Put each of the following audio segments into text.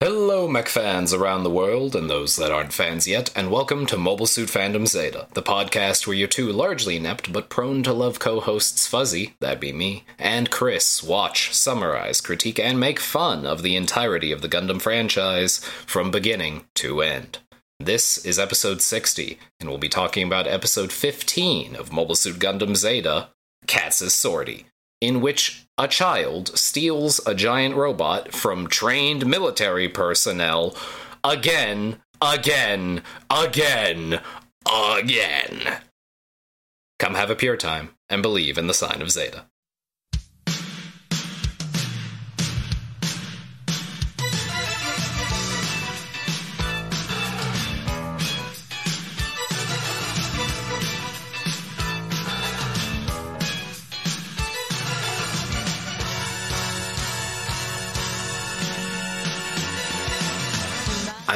Hello, mech fans around the world and those that aren't fans yet, and welcome to Mobile Suit Fandom Zeta, the podcast where your two largely inept but prone to love co hosts Fuzzy, that'd be me, and Chris watch, summarize, critique, and make fun of the entirety of the Gundam franchise from beginning to end. This is episode 60, and we'll be talking about episode 15 of Mobile Suit Gundam Zeta, Katz's Sortie, in which a child steals a giant robot from trained military personnel again, again, again, again. Come have a pure time and believe in the sign of Zeta.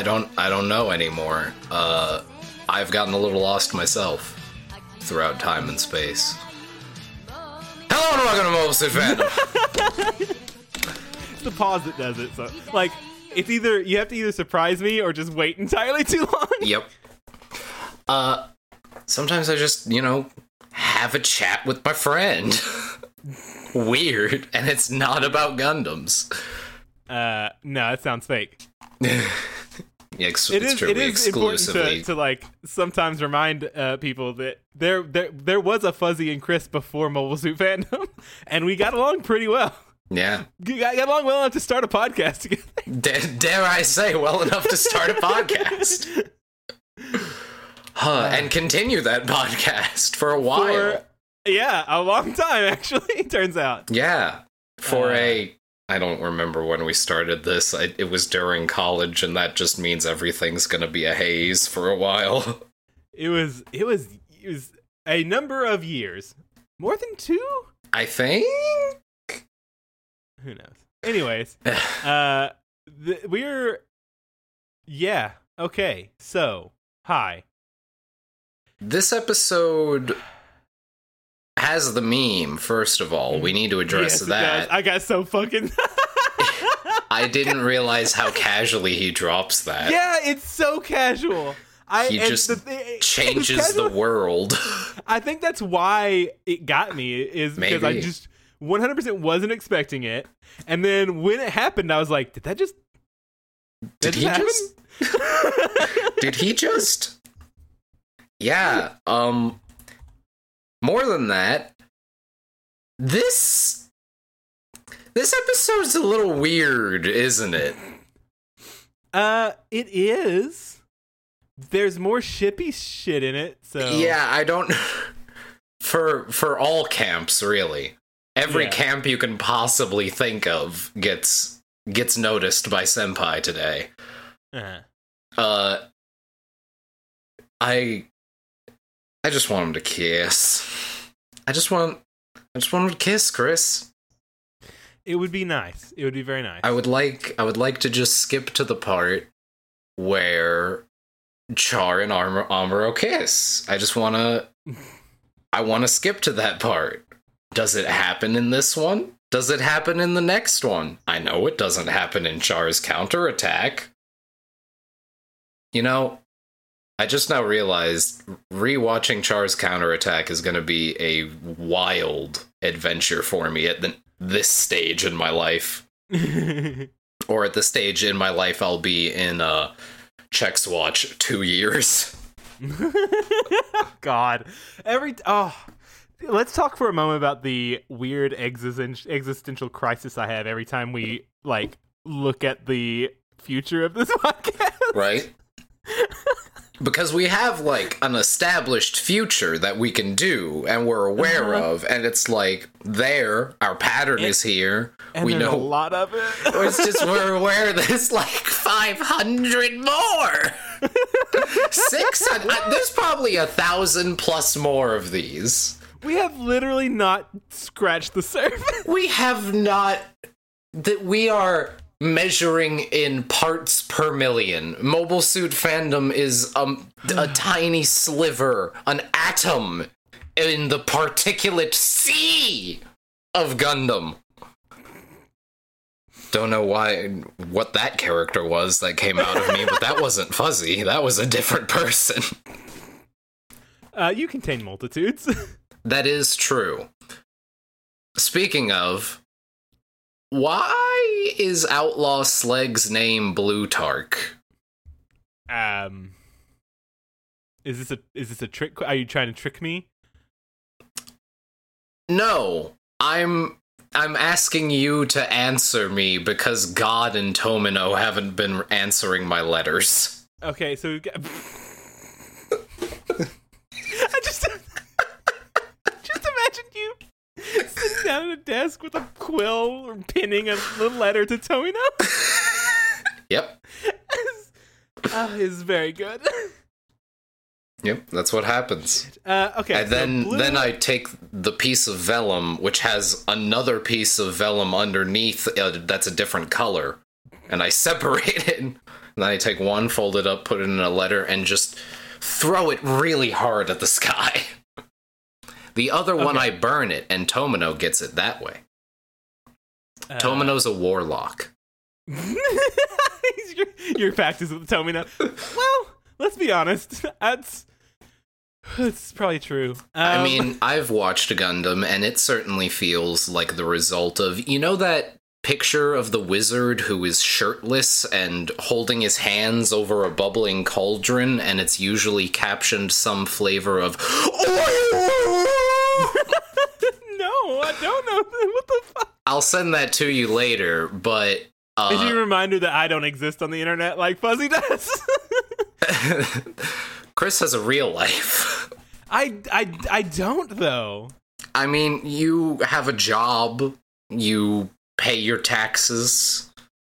I don't I don't know anymore. Uh, I've gotten a little lost myself throughout time and space. Hello and welcome to Mobile Suit Fandom. It's the pause that does it. So, like, it's either you have to either surprise me or just wait entirely too long. yep. Uh, sometimes I just you know have a chat with my friend. Weird, and it's not about Gundams. Uh, no, that sounds fake. Yeah, ex- It it's is. It is important to, to like sometimes remind uh, people that there, there there was a Fuzzy and Chris before Mobile Suit Fandom, and we got along pretty well. yeah. We got, got along well enough to start a podcast together. Da- dare I say, well enough to start a podcast. Huh, and continue that podcast for a while. For yeah, a long time actually. Turns out. yeah. For Uh, a. I don't remember when we started this. I, it was during college, and that just means everything's gonna be a haze for a while. It was. It was. It was a number of years. More than two. I think. Who knows? Anyways, uh, th- we're yeah okay. So hi. This episode has the meme, first of all. We need to address Yes, that. I got so fucking I didn't realize how casually he drops that. yeah. It's so casual. I He just the it's changes the world. I think that's why it got me is because I just 100% wasn't expecting it, and then when it happened, I was like, did that just Did that he just? Did he just? Yeah. Um. More than that, this this episode's a little weird, isn't it? Uh, it is. There's more shippy shit in it, so Yeah, I don't. For for all camps, really, every Yeah. camp you can possibly think of gets gets noticed by Senpai today. Uh, Uh, I, I just want him to kiss. I just want, I just want him to kiss, Chris. it would be nice. It would be very nice. I would like, I would like to just skip to the part where Char and Armor Amuro kiss. I just want to, I want to skip to that part. Does it happen in this one? Does it happen in the next one? I know it doesn't happen in Char's counterattack. You know, I just now realized rewatching Char's counterattack is going to be a wild adventure for me at the, this stage in my life, or at the stage in my life I'll be in uh, Chex Watch two years. God, every oh, let's talk for a moment about the weird existen- existential crisis I have every time we like look at the future of this podcast. right? Because we have like an established future that we can do and we're aware Uh-huh. of, and it's like there, our pattern And- is here. We know a lot of it. it's just we're aware there's like 500 more. 600. uh, There's probably a thousand plus more of these. we have literally not scratched the surface. We have not. That we are measuring in parts per million. Mobile Suit Fandom is um, a tiny sliver, an atom in the particulate sea of Gundam. Don't know why what that character was that came out of me, but that wasn't Fuzzy. That was a different person. Uh, you contain multitudes. That is true. Speaking of, why is Outlaw Sleg's name Blutarch? um, is this a is this a trick? Are you trying to trick me? No, I'm I'm asking you to answer me because God and Tomino haven't been answering my letters. Okay, so we've got. I just just imagine you sitting down at a desk with a quill or pinning a little letter to Tomino. Yep. oh, it's very good. Yep, that's what happens. Uh, okay, And so then blue- then I take the piece of vellum which has another piece of vellum underneath uh, that's a different color and I separate it. And then I take one, fold it up, put it in a letter and just throw it really hard at the sky. The other one Okay. I burn it and Tomino gets it that way. uh, Tomino's a warlock. your, your practice with Tomino. Well, let's be honest. That's that's probably true. I Um, mean, I've watched Gundam, and it certainly feels like the result of you know that picture of the wizard who is shirtless and holding his hands over a bubbling cauldron, and it's usually captioned some flavor of. no, I don't know. What the fuck? I'll send that to you later, but. Is Uh, you a reminder that I don't exist on the internet like Fuzzy does? Chris has a real life. I, I, I don't though. I mean, you have a job, you pay your taxes,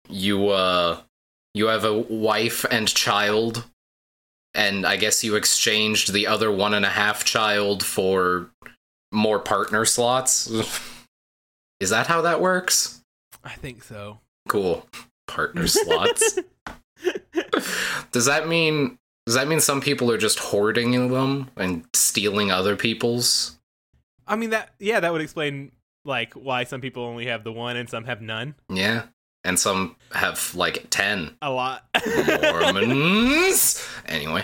you uh you have a wife and child, and I guess you exchanged the other one and a half child for more partner slots. Is that how that works? I think so. Cool. Partner slots. does that mean does that mean some people are just hoarding them and stealing other people's? I mean that. Yeah, that would explain like why some people only have the one and some have none. Yeah. And some have like 10 A lot. Mormons. anyway,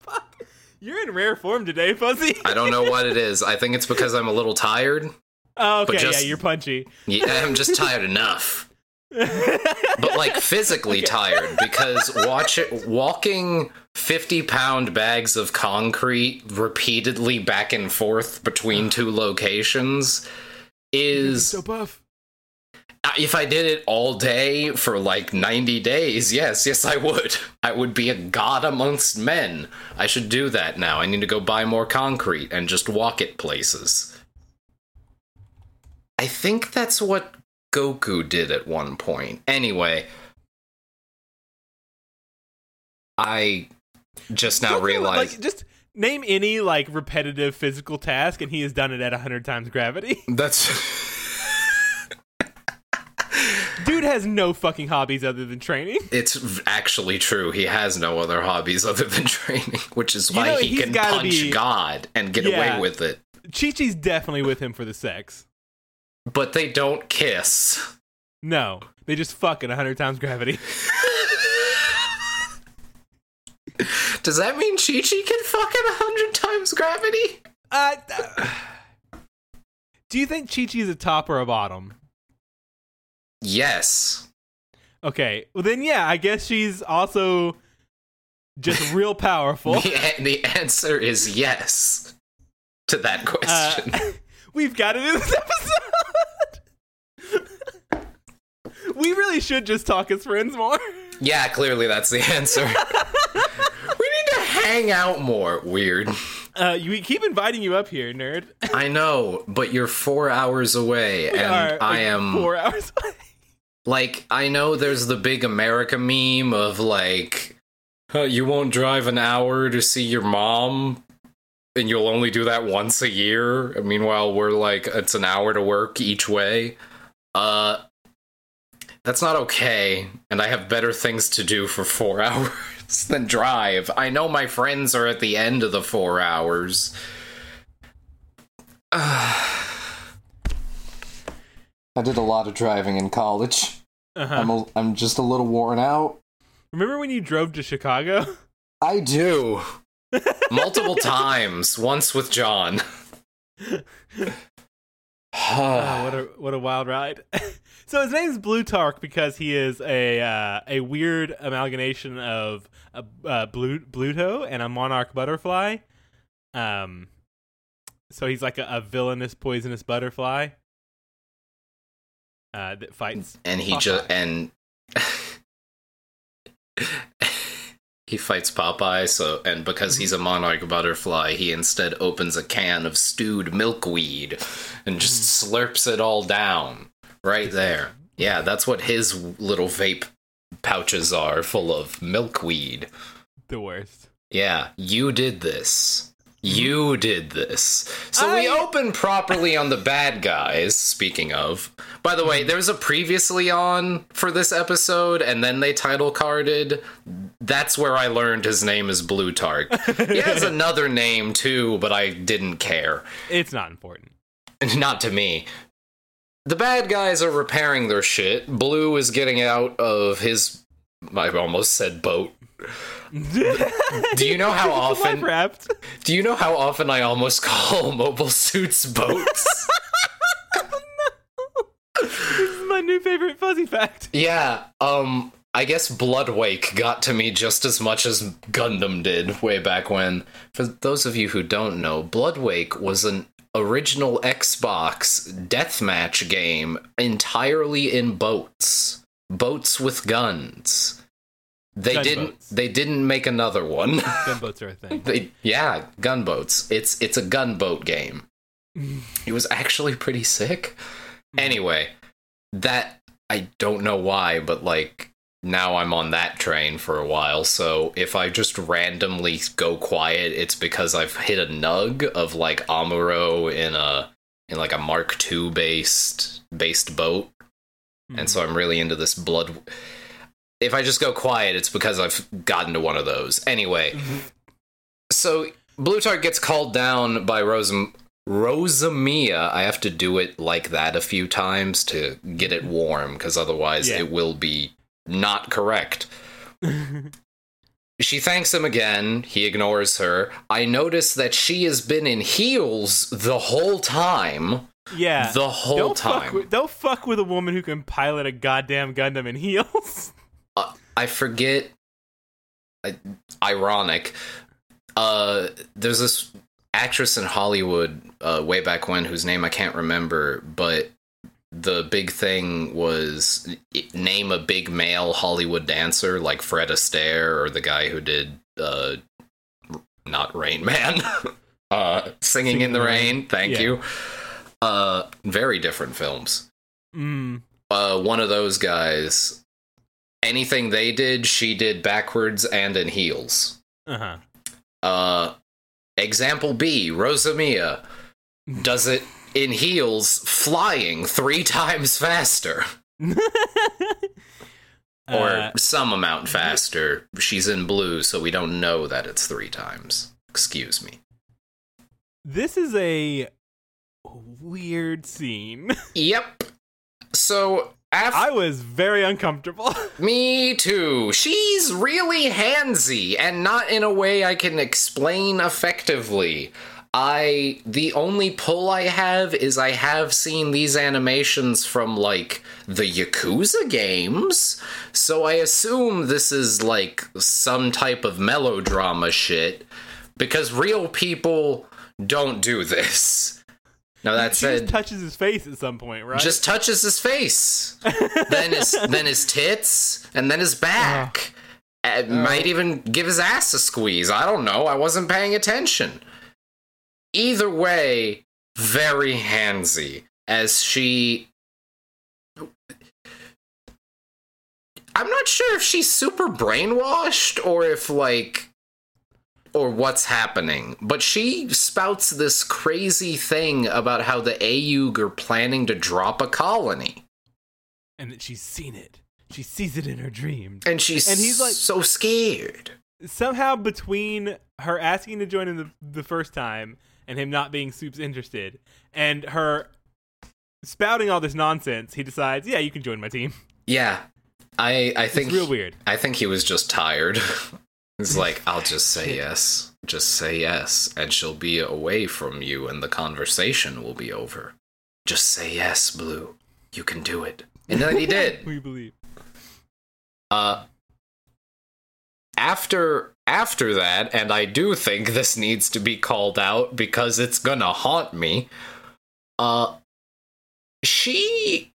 Fuck. You're in rare form today, Fuzzy. I don't know what it is. I think it's because I'm a little tired. Oh, okay, just- yeah, you're punchy. Yeah, I'm just tired enough. But like physically tired because watch it walking 50 pound bags of concrete repeatedly back and forth between two locations is so buff. If I did it all day for like 90 days, yes, yes, I would. I would be a god amongst men. I should do that now. I need to go buy more concrete and just walk it places. I think that's what Goku did at one point. Anyway, I just now Goku, realized Like, just name any like repetitive physical task, and he has done it at hundred times gravity. that's. Dude has no fucking hobbies other than training. It's actually true. He has no other hobbies other than training, which is You why know, he can punch be- God and get Yeah. away with it. Chi Chi's definitely with him for the sex. But they don't kiss. No, they just fuck at hundred times gravity. Does that mean Chi Chi can fuck at a hundred times gravity? Uh, uh, do you think Chi Chi is a top or a bottom? Yes. Okay, well then, yeah, I guess she's also just real powerful. The, the answer is yes to that Uh, question. we've got to do this episode. we really should just talk as friends more. yeah, clearly that's the answer. we need to hang out more. Weird. Uh, we keep inviting you up here, nerd. I know, but you're four hours away, We and are I am four hours away. Like, I know there's the big America meme of like, "Huh, you won't drive an hour to see your mom, and you'll only do that once a year. Meanwhile, we're like, it's an hour to work each way. Uh, that's not okay, and I have better things to do for four hours than drive. I know my friends are at the end of the four hours. I did a lot of driving in college. Uh-huh. I'm a, I'm just a little worn out. Remember when you drove to Chicago? I do. Multiple times. Once with John. Oh, what a what a wild ride! so his name's Blutarch because he is a uh, a weird amalgamation of a uh, Blu- Bluto and a monarch butterfly. Um, so he's like a, a villainous, poisonous butterfly uh, that fights. and he just and he fights Popeye. So and because he's a mm-hmm. monarch butterfly, he instead opens a can of stewed milkweed and just mm. slurps it all down right there. Yeah, mm. that's what his little vape pouches are, full of milkweed. The worst. Yeah, you did this. You did this. So we open properly on the bad guys, speaking of. By the way, there was a previously on for this episode, and then they title carded. That's where I learned his name is Blue Blutarch. he has another name too, but I didn't care. It's not important. Not to me. The bad guys are repairing their shit. Blue is getting out of his. I almost said boat. Do you know how often? Wrapped. Do you know how often I almost call mobile suits boats? This is my new favorite fuzzy fact. yeah, um, I guess Bloodwake got to me just as much as Gundam did way back when. For those of you who don't know, Bloodwake was an original Xbox deathmatch game entirely in boats. Boats with guns. They didn't they didn't make another one. Gunboats are a thing. they, yeah, gunboats. It's it's a gunboat game. It was actually pretty sick. Anyway, that I don't know why, but like now I'm on that train for a while. So if I just randomly go quiet, it's because I've hit a nug of like Amuro in a in like a Mark II based based boat, and mm-hmm. so I'm really into this blood. If I just go quiet, it's because I've gotten to one of those. Anyway, mm-hmm. so Blutarch gets called down by Rosam Rosamia. I have to do it like that a few times to get it warm, because otherwise Yeah. it will be not correct. She thanks him again. He ignores her. I notice that she has been in heels the whole time. yeah. The whole time. Fuck with, don't fuck with a woman who can pilot a goddamn Gundam in heels. uh, I forget. Uh, ironic. Uh, there's this actress in Hollywood uh, way back when whose name I can't remember, but the big thing was name a big male Hollywood dancer like Fred Astaire or the guy who did uh, not Rain Man, uh, singing in the rain. Thank Yeah. you. Uh, very different films Mm. uh, one of those guys. Anything they did, she did backwards and in heels. Uh huh. Uh, example B, Rosamia does it in heels, flying three times faster, or Uh, some amount faster. She's in blue, so we don't know that it's three times. Excuse me. this is a weird scene. Yep. So after I was very uncomfortable. Me too. She's really handsy and not in a way I can explain effectively. I the only pull I have is I have seen these animations from like the Yakuza games. So I assume this is like some type of melodrama shit because real people don't do this. Now that said, just touches his face at some point, right? just touches his face, then his then his tits, and then his back. Uh, Might even give his ass a squeeze. I don't know. I wasn't paying attention. Either way, very handsy as she. I'm not sure if she's super brainwashed or if like or what's happening, but she spouts this crazy thing about how the Aug are planning to drop a colony. and that she's seen it. She sees it in her dreams. And she's And he's like- so scared. Somehow between her asking to join in the, the first time and him not being soups interested, and her spouting all this nonsense, he decides, yeah, you can join my team. Yeah, I I think It's real weird. I think he was just tired. He's like, I'll just say yes, just say yes, and she'll be away from you, and the conversation will be over. Just say yes, Blue. You can do it. And then he did. We believe. Uh, after after that, and I do think this needs to be called out because it's gonna haunt me. Uh, she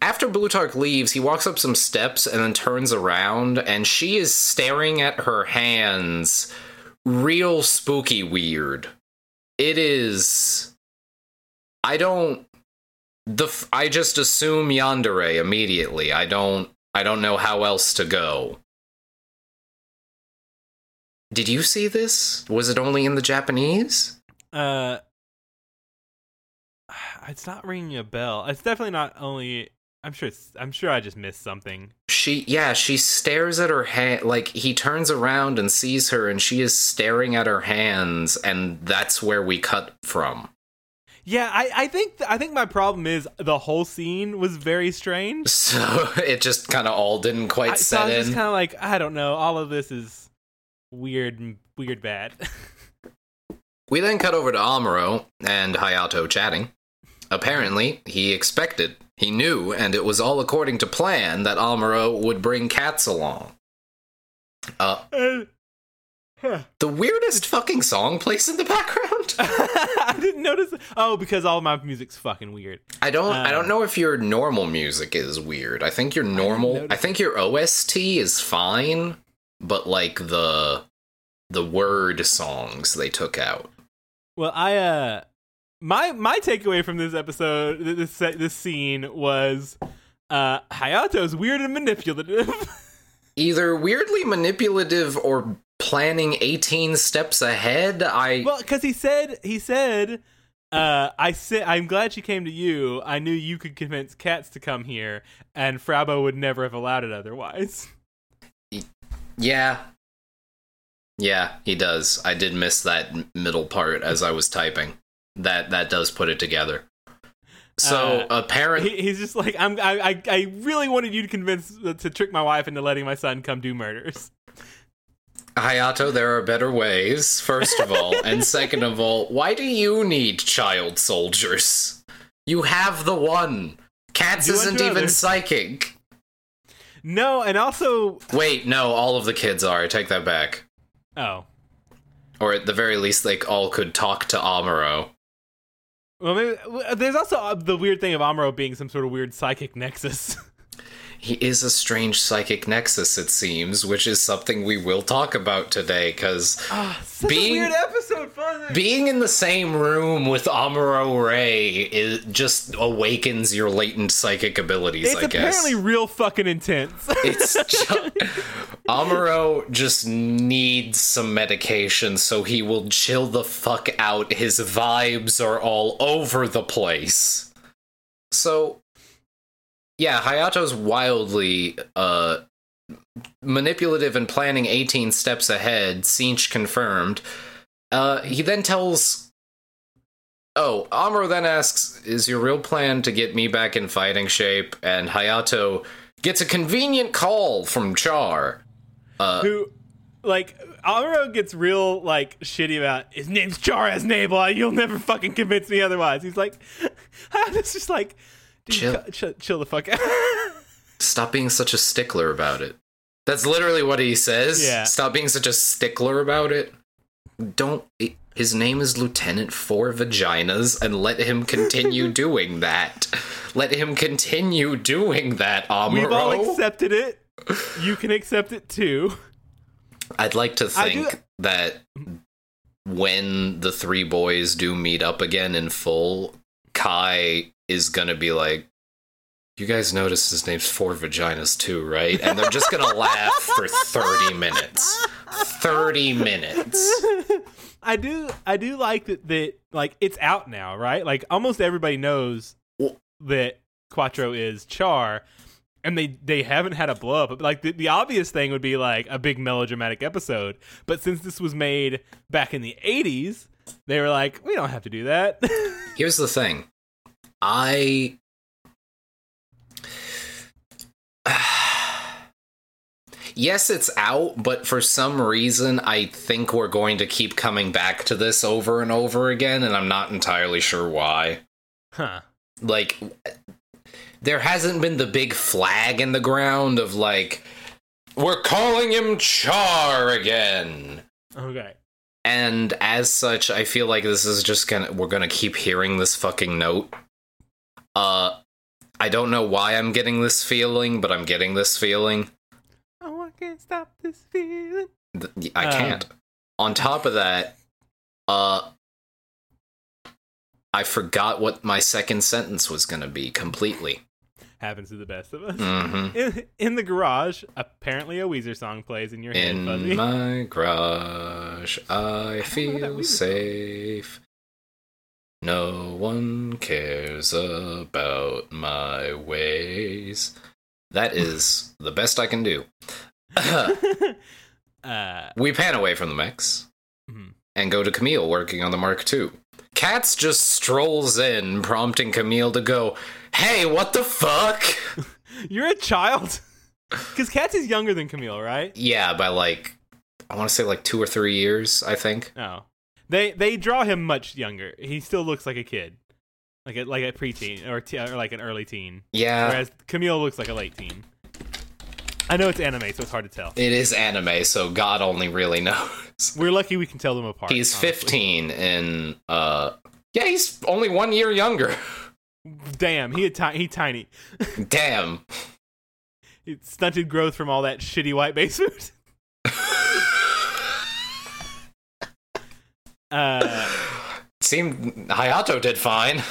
after Blutarch leaves, he walks up some steps and then turns around, and she is staring at her hands, real spooky weird. It is. I don't. The f- I just assume yandere immediately. I don't. I don't know how else to go. Did you see this? Was it only in the Japanese? Uh, it's not ringing a bell. It's definitely not only. I'm sure. I'm sure I just missed something. She, yeah, she stares at her hand. Like he turns around and sees her, and she is staring at her hands, and that's where we cut from. Yeah, I, I think I think my problem is the whole scene was very strange. So it just kind of all didn't quite I, so I set was just in. kind of like, I don't know. All of this is weird weird bad. We then cut over to Amuro and Hayato chatting. Apparently, he expected, he knew, and it was all according to plan that Amuro would bring Katz along. Uh, Uh, huh. the weirdest fucking song plays in the background. I didn't notice. Oh, because all my music's fucking weird. I don't. I Uh. don't know if your normal music is weird. I think your normal. I, notice think your OST is fine, but like the the word songs they took out. Well, I uh my my takeaway from this episode this this scene was uh Hayato's weird and manipulative. Either weirdly manipulative or planning 18 steps ahead. I well, cuz he said he said uh I said I'm glad she came to you. I knew you could convince Katz to come here and Fraw Bow would never have allowed it otherwise. yeah. Yeah, he does. I did miss that middle part as I was typing. That that does put it together. So Uh, apparently He, he's just like I'm I, I I really wanted you to convince to trick my wife into letting my son come do murders. Hayato, there are better ways, first of all. and second of all, why do you need child soldiers? You have the one. Katz isn't even others. psychic. No, and also Wait, no, all of the kids are. I take that back. oh. Or at the very least, they all could talk to Amuro. Well, maybe there's also uh, the weird thing of Amuro being some sort of weird psychic nexus. He is a strange psychic nexus, it seems, which is something we will talk about today, because ah, Such Being- a weird episode, being in the same room with Amuro Ray is just awakens your latent psychic abilities, it's I guess. apparently real fucking intense. It's just, Amuro just needs some medication so he will chill the fuck out. His vibes are all over the place. So, yeah, Hayato's wildly uh, manipulative and planning 18 steps ahead. Sinch confirmed. Uh, he then tells. Oh, Amuro then asks, Is your real plan to get me back in fighting shape? And Hayato gets a convenient call from Char. Uh, Who, like, Amuro gets real like shitty about his name's Char Aznable. You'll never fucking convince me otherwise. He's like, it's just like, Chill. chill, chill the fuck out. Stop being such a stickler about it. That's literally what he says. Yeah. Stop being such a stickler about it. Don't. it- his name is Lieutenant Four Vaginas, and let him continue doing that. Let him continue doing that, Amuro. We've all accepted it. You can accept it too. I'd like to I do- think that when the three boys do meet up again in full, Kai is gonna be like, "You guys notice his name's Four Vaginas too, right?" And they're just gonna laugh for thirty minutes. Thirty minutes. I do I do like that that like it's out now, right? Like almost everybody knows that Quattro is Char and they they haven't had a blow up. Like the, the obvious thing would be like a big melodramatic episode, but since this was made back in the 80s, they were like, we don't have to do that. Here's the thing. I Yes, it's out, but for some reason I think we're going to keep coming back to this over and over again and I'm not entirely sure why. Huh. Like there hasn't been the big flag in the ground of like we're calling him Char again. Okay. And as such, I feel like this is just gonna we're gonna keep hearing this fucking note. Uh I don't know why I'm getting this feeling, but I'm getting this feeling. Oh, I can't stop this feeling. I Um. can't. On top of that, uh I forgot what my second sentence was gonna be completely. Happens to the best of us. hmm In, in the garage, apparently a Weezer song plays in your head, Fuzzy. In my garage, I know feel Weezer song. No one cares about my ways. That is the best I can do. uh, we pan away from the mechs mhm. and go to Camille working on the Mark II. Katz just strolls in, prompting Camille to go, Hey, what the fuck? You're a child? Because Katz is younger than Camille, right? yeah, by like, I want to say like two or three years, I think. No. They they draw him much younger. He still looks like a kid. Like a, like a preteen or, t- or like an early teen. Yeah. Whereas Camille looks like a late teen. I know it's anime, so it's hard to tell. It is anime, so God only really knows. We're lucky we can tell them apart. He's honestly. 15 in uh yeah, he's only 1 year younger. Damn, he ti- he tiny. Damn. It's stunted growth from all that shitty white base food. Uh, Seemed Hayato did fine.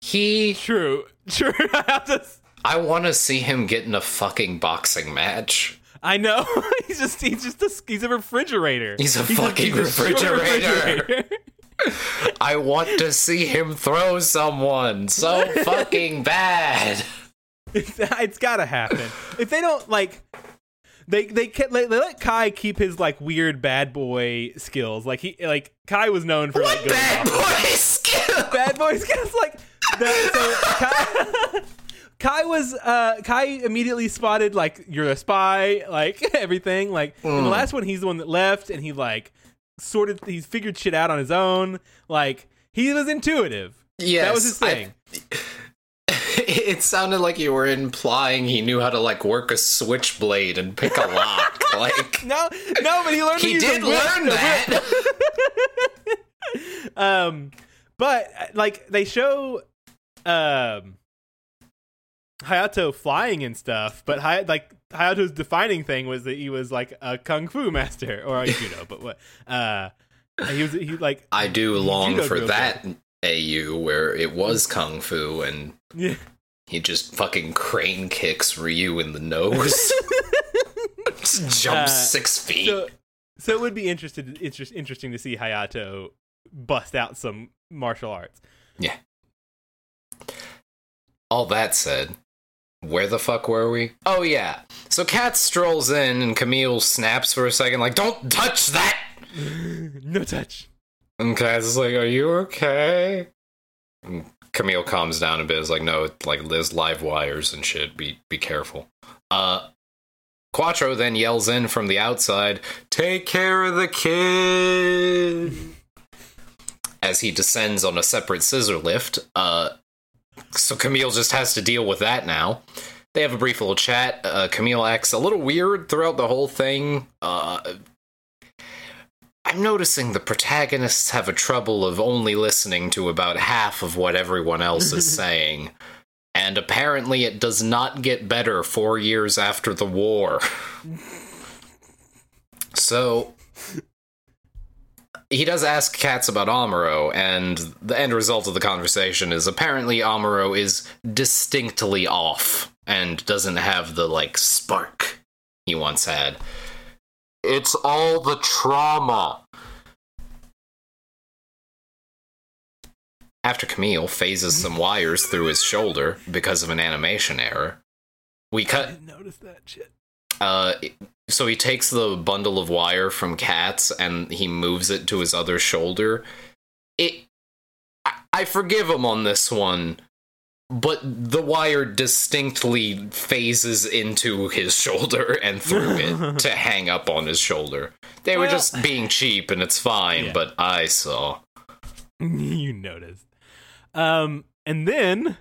He true, true. I have to. I want to see him get in a fucking boxing match. I know. he's just he's just a he's a refrigerator. He's a fucking short refrigerator. I want to see him throw someone so fucking bad. it's, it's gotta happen. If they don't like, they they kept, they, they let Kai keep his like weird bad boy skills. Like he like Kai was known for like What going bad boy skill? bad boy skills. Like the, so Kai. Kai was uh Kai immediately spotted like you're a spy, like everything. Like in the Mm. last one, he's the one that left, and he like sorted he's figured shit out on his own. Like he was intuitive. Yeah, that was his I- thing. It sounded like you were implying he knew how to like work a switchblade and pick a lock. like no, no, but he learned. to he did learn that. um, but like they show, um, Hayato flying and stuff. But Hay- like Hayato's defining thing was that he was like a kung fu master or a judo. but what? Uh, he was he like I do long for that AU where it was kung fu and yeah. He just fucking crane kicks Ryu in the nose. Just jumps Uh, six feet. So, so it would be interested interest, interesting to see Hayato bust out some martial arts. Yeah. All that said, where the fuck were we? Oh yeah. So Kat strolls in and Camille snaps for a second, like, "Don't touch that." no touch. And Kat's like, "Are you okay?" And Camille calms down a bit. Is like, "No, like there's live wires and shit. Be be careful." Uh, Quattro then yells in from the outside, "Take care of the kid!" As he descends on a separate scissor lift. Uh, so Camille just has to deal with that now. They have a brief little chat. Uh, Camille acts a little weird throughout the whole thing. Uh, I'm noticing the protagonists have a trouble of only listening to about half of what everyone else is saying. And apparently, it does not get better four years after the war. so, he does ask Katz about Amuro, and the end result of the conversation is apparently Amuro is distinctly off and doesn't have the, like, spark he once had. It's all the trauma. After Camille phases some wires through his shoulder because of an animation error, we I cut didn't notice that shit. uh, so he takes the bundle of wire from Katz and he moves it to his other shoulder. It, I, I forgive him on this one, but the wire distinctly phases into his shoulder and through it to hang up on his shoulder. They were just being cheap and it's fine, Yeah. but I saw. you noticed. Um, and then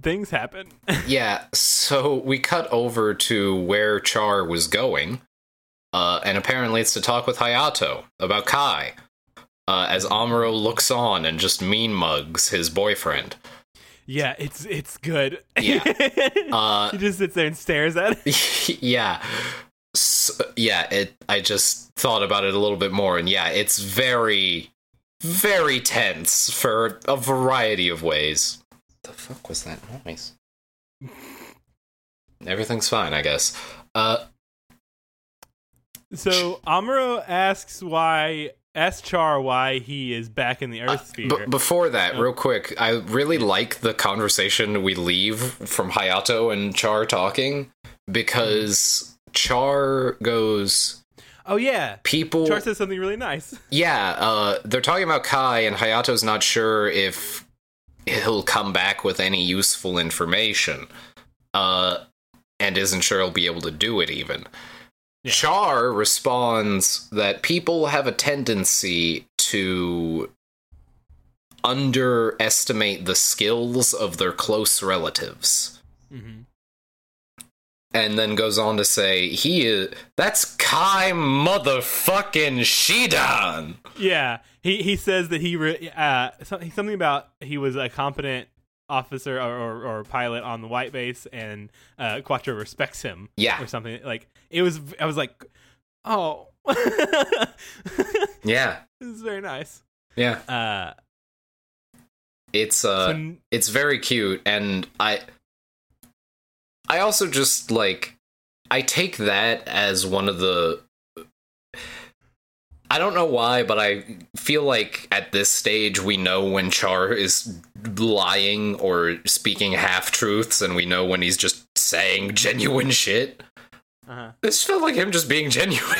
things happen. Yeah, so we cut over to where Char was going, uh, and apparently it's to talk with Hayato about Kai, uh, as Amuro looks on and just mean mugs his boyfriend. yeah, it's it's good. Yeah. Uh, he just sits there and stares at it. yeah. S yeah, it. I just thought about it a little bit more, and yeah, it's very, very tense for a variety of ways. The fuck was that noise? Everything's fine, I guess. Uh, So Amuro asks why asks Char why he is back in the Earth sphere. But before that, real quick, I really like the conversation we leave from Hayato and Char talking because Char goes, oh yeah, "People, Char says something really nice. yeah, uh, they're talking about Kai, and Hayato's not sure if he'll come back with any useful information, uh, and isn't sure he'll be able to do it even." Yeah. Char responds that people have a tendency to underestimate the skills of their close relatives. hmm And then goes on to say, he is that's Kai motherfucking Shiden. Yeah, he he says that he re- uh something about he was a competent officer or, or, or pilot on the white base and uh Quattro respects him Yeah. or something like it was I was like oh Yeah. this is very nice Yeah. uh It's uh n- it's very cute and I I also just like I take that as one of the I don't know why, but I feel like at this stage we know when Char is lying or speaking half truths, and we know when he's just saying genuine shit. uh-huh. This felt like him just being genuine.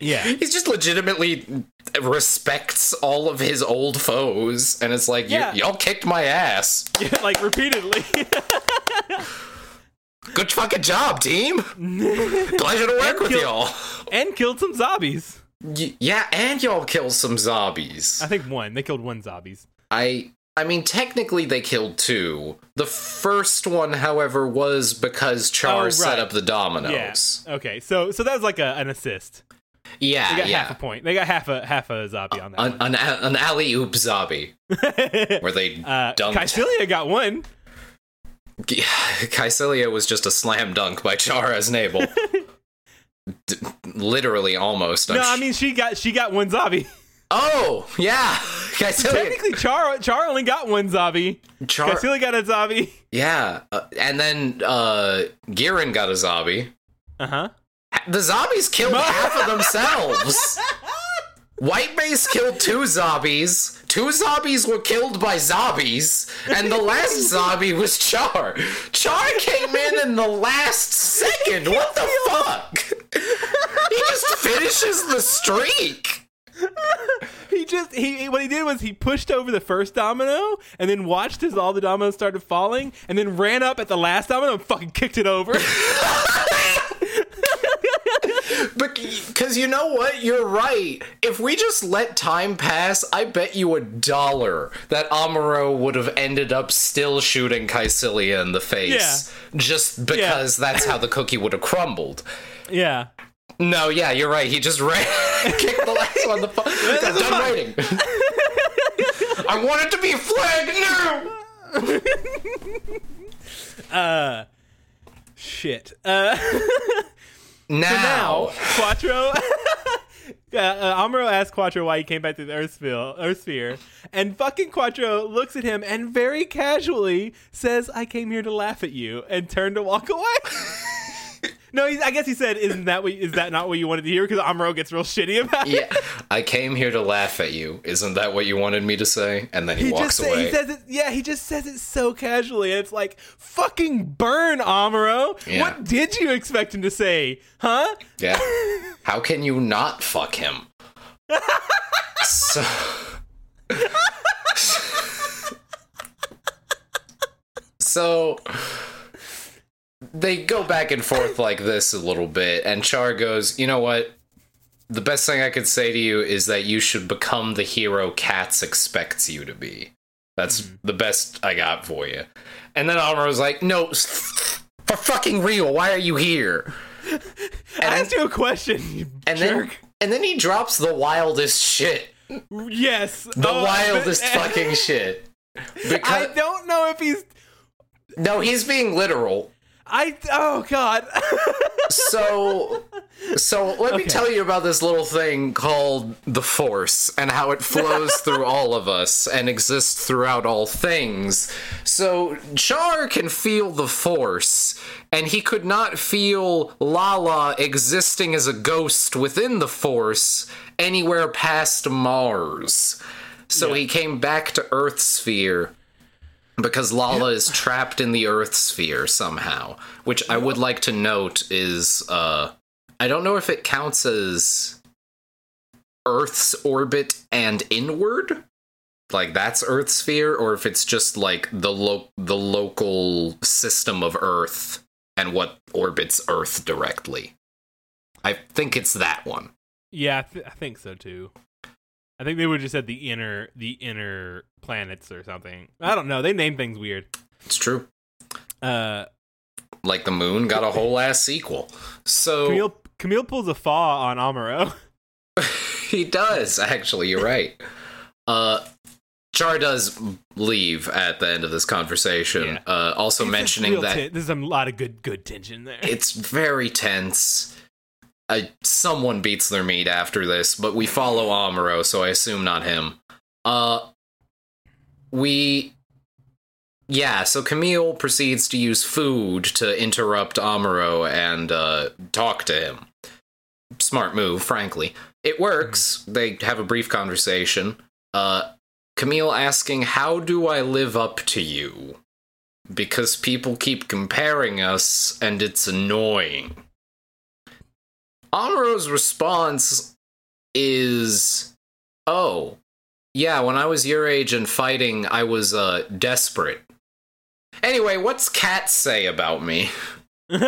yeah He's just legitimately respects all of his old foes, and it's like, y- Yeah. y'all kicked my ass. yeah like repeatedly Good fucking job, team. Pleasure to work And with kill- y'all. and killed some Zabis Y- yeah, and y'all killed some Zabis. I think one they killed one Zabis I I mean technically they killed two. The first one, however, was because Char Oh, set up the dominoes. yeah okay so so that was like a, an assist Yeah, they got yeah. half a point they got half a half a Zabi on that An, an, an alley oop Zabi where they Uh, dunked. Kycilia got one. Kycilia was just a slam dunk by Char Aznable. D- literally, almost. I'm No, I mean she got she got one Zabi. oh yeah. Technically, Char Char only got one Zabi. Char. Kycilia got a Zabi. Yeah, uh, and then uh Gihren got a Zabi. Uh huh. The Zabis killed half of themselves. White Base killed two Zabis. Two Zabis were killed by Zabis, and the last Zabi was Char. Char came in in the last second. What the fuck? He just finishes the streak. He just he what he did was he pushed over the first domino and then watched as all the dominoes started falling and then ran up at the last domino and fucking kicked it over. Because you know what? You're right. If we just let time pass, I bet you a dollar that Amuro would have ended up still shooting Kycilia in the face. Just because that's how the cookie would have crumbled. yeah. No, yeah, you're right. He just ran, kicked the last one. The fu- done waiting. I want it to be a flag now. Uh. Shit. Uh. Now, now Quattro. Uh, uh, Amuro asks Quattro why he came back to the Earth sphere, Earth sphere, and fucking Quattro looks at him and very casually says, "I came here to laugh at you," and turned to walk away. No, he's, I guess he said, "Isn't that what, is that not what you wanted to hear?" Because Amuro gets real shitty about it. yeah, I came here to laugh at you. Isn't that what you wanted me to say? And then he, He walks say, away. he says it. Yeah, he just says it so casually, and it's like, "Fucking burn, Amuro! Yeah. What did you expect him to say, huh?" Yeah. How can you not fuck him? so so they go back and forth like this a little bit, and Char goes, You know what? The best thing I could say to you is that you should become the hero Katz expects you to be. That's mm-hmm. the best I got for you. And then Amuro's like, No, for fucking real, why are you here? I asked you a question, you And then jerk. and then he drops the wildest shit. yes. The Oh, wildest but- fucking shit. Because I don't know if he's. no, he's being literal. I. Oh, God. So, so let me tell you about this little thing called the Force and how it flows through all of us and exists throughout all things. So, Char can feel the Force, and he could not feel Lala existing as a ghost within the Force anywhere past Mars. So he came back to Earth Sphere because Lala is trapped in the Earth sphere somehow, which I would like to note is uh I don't know if it counts as Earth's orbit and inward, like that's Earth sphere, or if it's just like the lo- the local system of Earth and what orbits Earth directly. I think it's that one. yeah, I, th- I think so too. I think they would have just said the inner, the inner planets or something. I don't know. They name things weird. It's true. Uh, Like the moon got a whole ass sequel. So Camille, Camille pulls a Fraw on Amuro. he does actually you're right uh char does leave at the end of this conversation Yeah. uh also mentioning that ten- there's a lot of good, good tension there. it's very tense uh, someone beats their meat after this but we follow amuro so i assume not him uh we yeah so camille proceeds to use food to interrupt amuro and uh talk to him smart move, frankly. It works. They have a brief conversation. Uh, Camille asking, How do I live up to you? Because people keep comparing us and it's annoying. Amuro's response is, Oh, yeah, when I was your age and fighting, I was uh, desperate. Anyway, what's Katz say about me?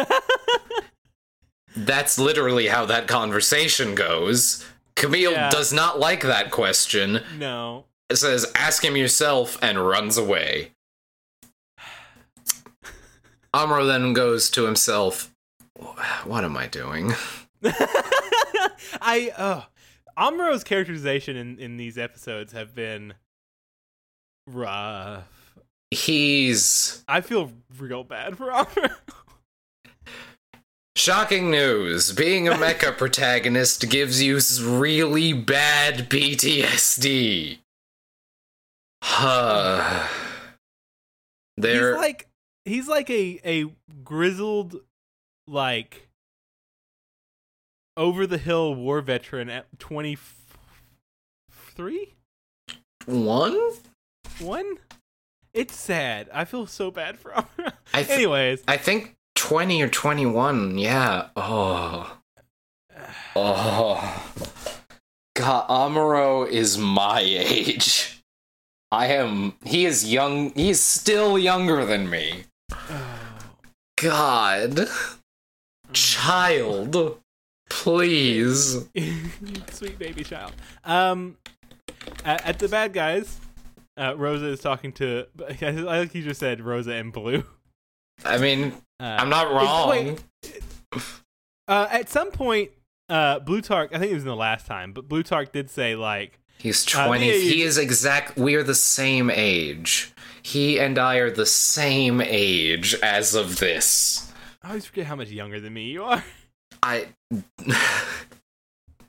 That's literally how that conversation goes. Camille Yeah. does not like that question. no. It says, ask him yourself, and runs away. Amuro then goes to himself, What am I doing? I uh Amuro's characterization in, in these episodes have been rough. He's. I feel real bad for Amuro. Shocking news. Being a mecha protagonist gives you really bad PTSD. Huh. There. He's like he's like a a grizzled like over the hill war veteran at 23 one? 1 it's sad i feel so bad for Amuro. I th- anyways I think 20 or 21. Yeah. Oh. Oh. God, Amuro is my age. I am. He is young. He is still younger than me. God. Mm. Child. Please. sweet baby child um at, at the bad guys uh, rosa is talking to i like you just said rosa and blue I mean, uh, I'm not wrong. wait, uh, at some point uh Blutarch, I think it was in the last time, but Blutarch did say like He's Uh, 20. yeah, he is exact. We are the same age. He and I are the same age as of this. I always forget how much younger than me you are. I.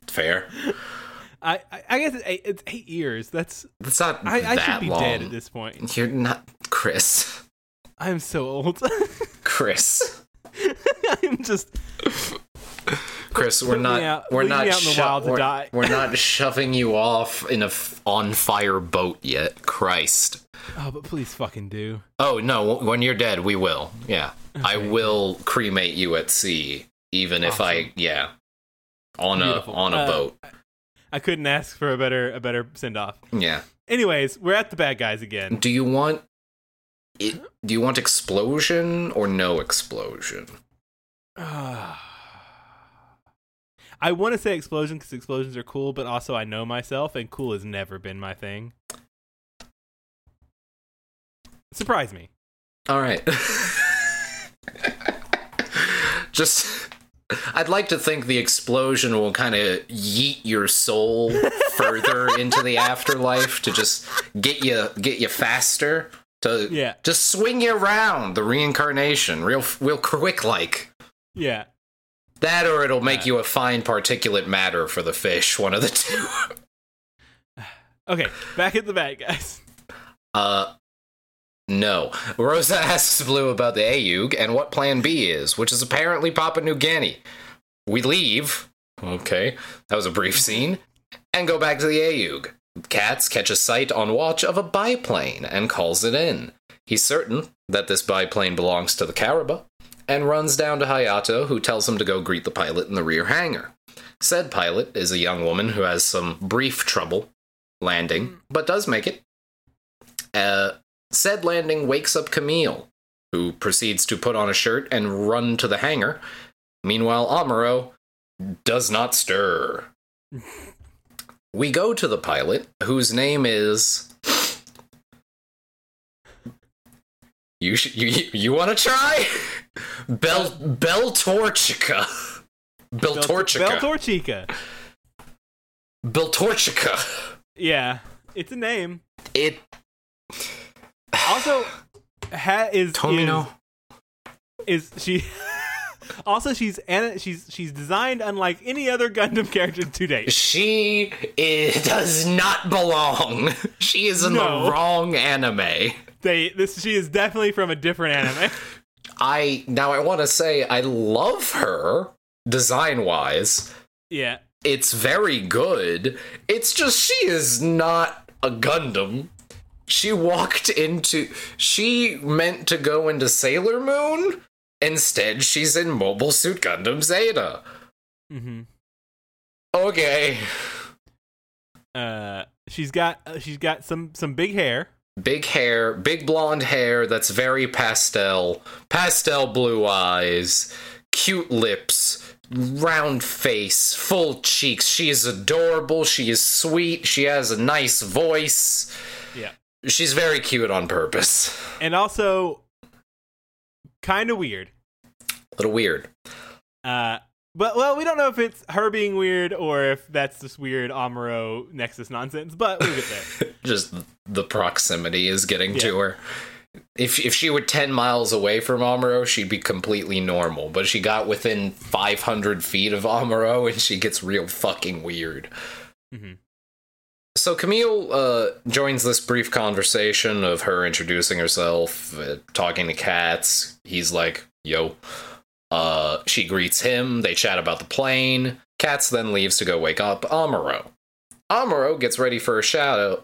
Fair. I I, I guess it's eight, it's eight years. That's That's not I, I that should be long. dead at this point. You're not Chris. I'm so old. Chris. I'm just Chris, we're not. out- we're not. sho- we're, die. we're not shoving you off in a f- on fire boat yet. Christ. oh, but please fucking do. Oh no! When you're dead, we will. Yeah, I will cremate you at sea, even if I. Yeah. On a on a Uh, boat. I couldn't ask for a better a better send off. Yeah. Anyways, we're at the bad guys again. Do you want it, do you want explosion or no explosion? I want to say explosion because explosions are cool, but also I know myself, and cool has never been my thing. Surprise me. All right. Just I'd like to think the explosion will kind of yeet your soul further into the afterlife to just get you get you faster to Yeah. just swing you around the reincarnation real real quick like Yeah. that or it'll make you a fine particulate matter for the fish one of the two Okay, back at the bad guys. uh no. Rosa asks Blue about the Ayug and what Plan B is, which is apparently Papua New Guinea. We leave. Okay, that was a brief scene. And go back to the Ayug. Katz catch a sight on watch of a biplane and calls it in. He's certain that this biplane belongs to the Karaba and runs down to Hayato, who tells him to go greet the pilot in the rear hangar. Said pilot is a young woman who has some brief trouble landing, but does make it. Uh, said landing wakes up Camille, who proceeds to put on a shirt and run to the hangar. Meanwhile, Amuro does not stir. we go to the pilot, whose name is. You sh- you you want to try? Bel Beltorchika. Beltorchika. Beltorchika. Beltorchika. Yeah, it's a name. It Also, Hat is Tomino. is, is she? also, she's she's she's designed unlike any other Gundam character to date. She i does not belong. She is in No. the wrong anime. They this she is definitely from a different anime. I now I want to say I love her design wise. yeah, It's very good. It's just she is not a Gundam. She walked into she meant to go into Sailor Moon. Instead, she's in Mobile Suit Gundam Zeta. Mm-hmm. Okay. uh, she's got uh, she's got some some big hair. big hair, big blonde hair that's very pastel, pastel blue eyes, cute lips, round face, full cheeks. She is adorable. She is sweet. She has a nice voice. Yeah, She's very cute on purpose. and also kind of weird. A little weird. Uh, but well, we don't know if it's her being weird or if that's just weird Amuro Nexus nonsense. But we'll get there. Just the proximity is getting to her. If if she were 10 miles away from Amuro, she'd be completely normal. But she got within 500 feet of Amuro and she gets real fucking weird. Mhm. So Camille uh, joins this brief conversation of her introducing herself, uh, talking to Katz. He's like, "Yo." Uh, she greets him. They chat about the plane. Katz then leaves to go wake up Amuro. Amuro gets ready for a shadow.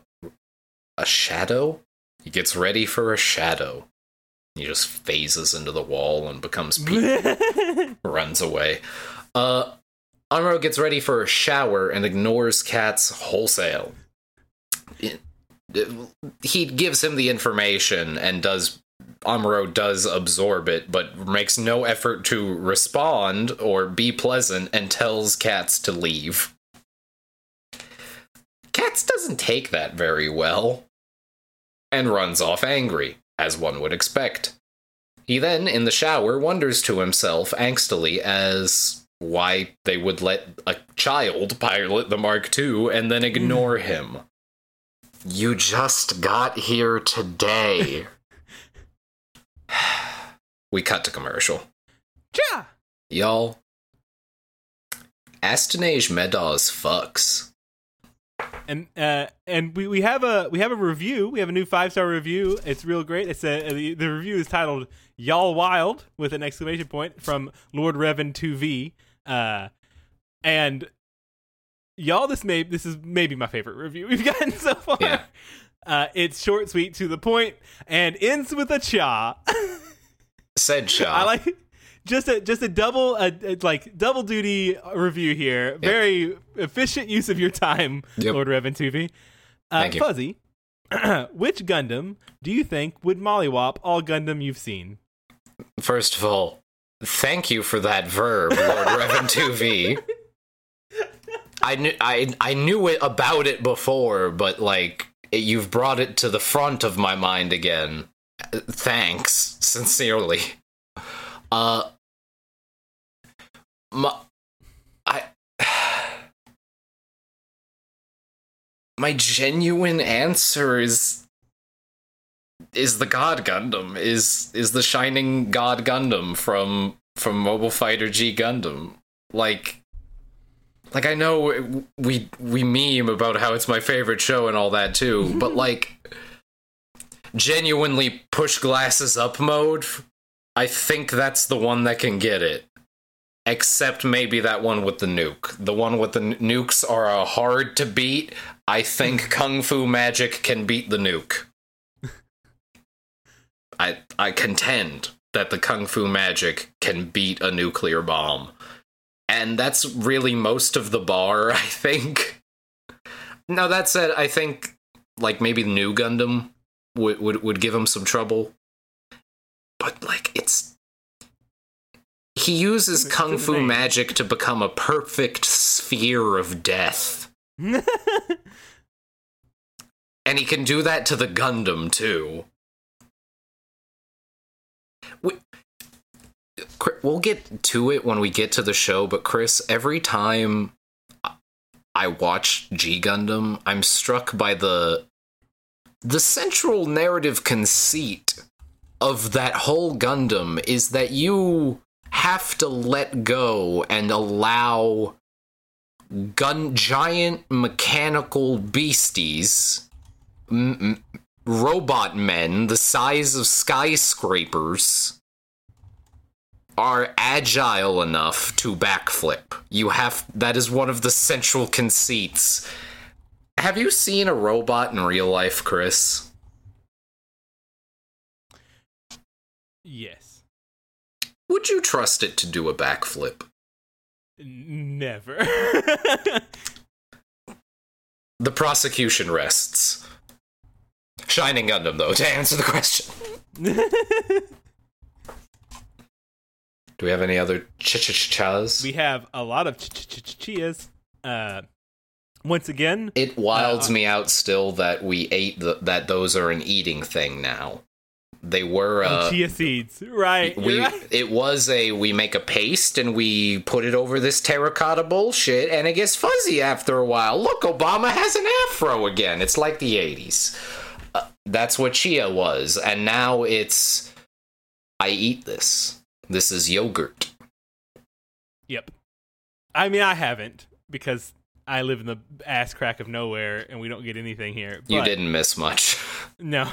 A shadow? He gets ready for a shadow. He just phases into the wall and becomes runs away. Uh, Amuro gets ready for a shower and ignores Katz wholesale. He gives him the information and does Amuro does absorb it, but makes no effort to respond or be pleasant and tells Katz to leave. Katz doesn't take that very well and runs off angry, as one would expect. He then, in the shower, wonders to himself angstily as why they would let a child pilot the Mark II and then ignore him. You just got here today. we cut to commercial. Cha! Y'all, Astonaige Medoz fucks. and uh, and we, we have a we have a review. We have a new five star review. It's real great. It's a the, the review is titled "Y'all Wild" with an exclamation point from Lord Revan Two V. Uh, and y'all, this may this is maybe my favorite review we've gotten so far. Yeah. Uh, it's short, sweet, to the point, and ends with a cha. Said cha. I like just a just a double a, a, like double duty review here. Very efficient use of your time, Yep. Lord Revan Tuvi. Uh, Thank you. Fuzzy, Which Gundam do you think would mollywop all Gundam you've seen? First of all, thank you for that verb, Lord Revan 2V. I knew I I knew it about it before, but like it, you've brought it to the front of my mind again. Thanks, sincerely. Uh, my, I, my genuine answer is is the God Gundam is is the shining God Gundam from from Mobile Fighter G Gundam. Like like I know we we meme about how it's my favorite show and all that too, but like genuinely push glasses up mode, I think that's the one that can get it. Except maybe that one with the nuke. The one with the nukes are uh, hard to beat. I think Kung Fu Magic can beat the nuke. I I contend that the Kung Fu Magic can beat a nuclear bomb. And that's really most of the bar, I think. Now that said, I think like maybe the new Gundam would would, would give him some trouble. But like it's he uses It's kung fu name. magic to become a perfect sphere of death. And he can do that to the Gundam too. We, Chri- we'll get to it when we get to the show, but Chris, every time I watch G Gundam, I'm struck by the the central narrative conceit of that whole Gundam is that you have to let go and allow gun giant mechanical beasties m- m- robot men the size of skyscrapers are agile enough to backflip. You have that is one of the central conceits. Have you seen a robot in real life, Chris? yes. Would you trust it to do a backflip? Never. The prosecution rests. Shining Gundam, though, to answer the question. Do we have any other ch-ch-chas? we have a lot of ch- ch- ch- chias. Uh, once again, It wilds Uh, me out still that we ate the, that those are an eating thing now. They were uh, oh, chia seeds. Right. we right. it was a we make a paste and we put it over this terracotta bullshit and it gets fuzzy after a while. Look, Obama has an afro again. It's like the 80s. Uh, that's what chia was and now it's I eat this. This is yogurt. Yep. I mean, I haven't because I live in the ass crack of nowhere and we don't get anything here. You didn't miss much. No.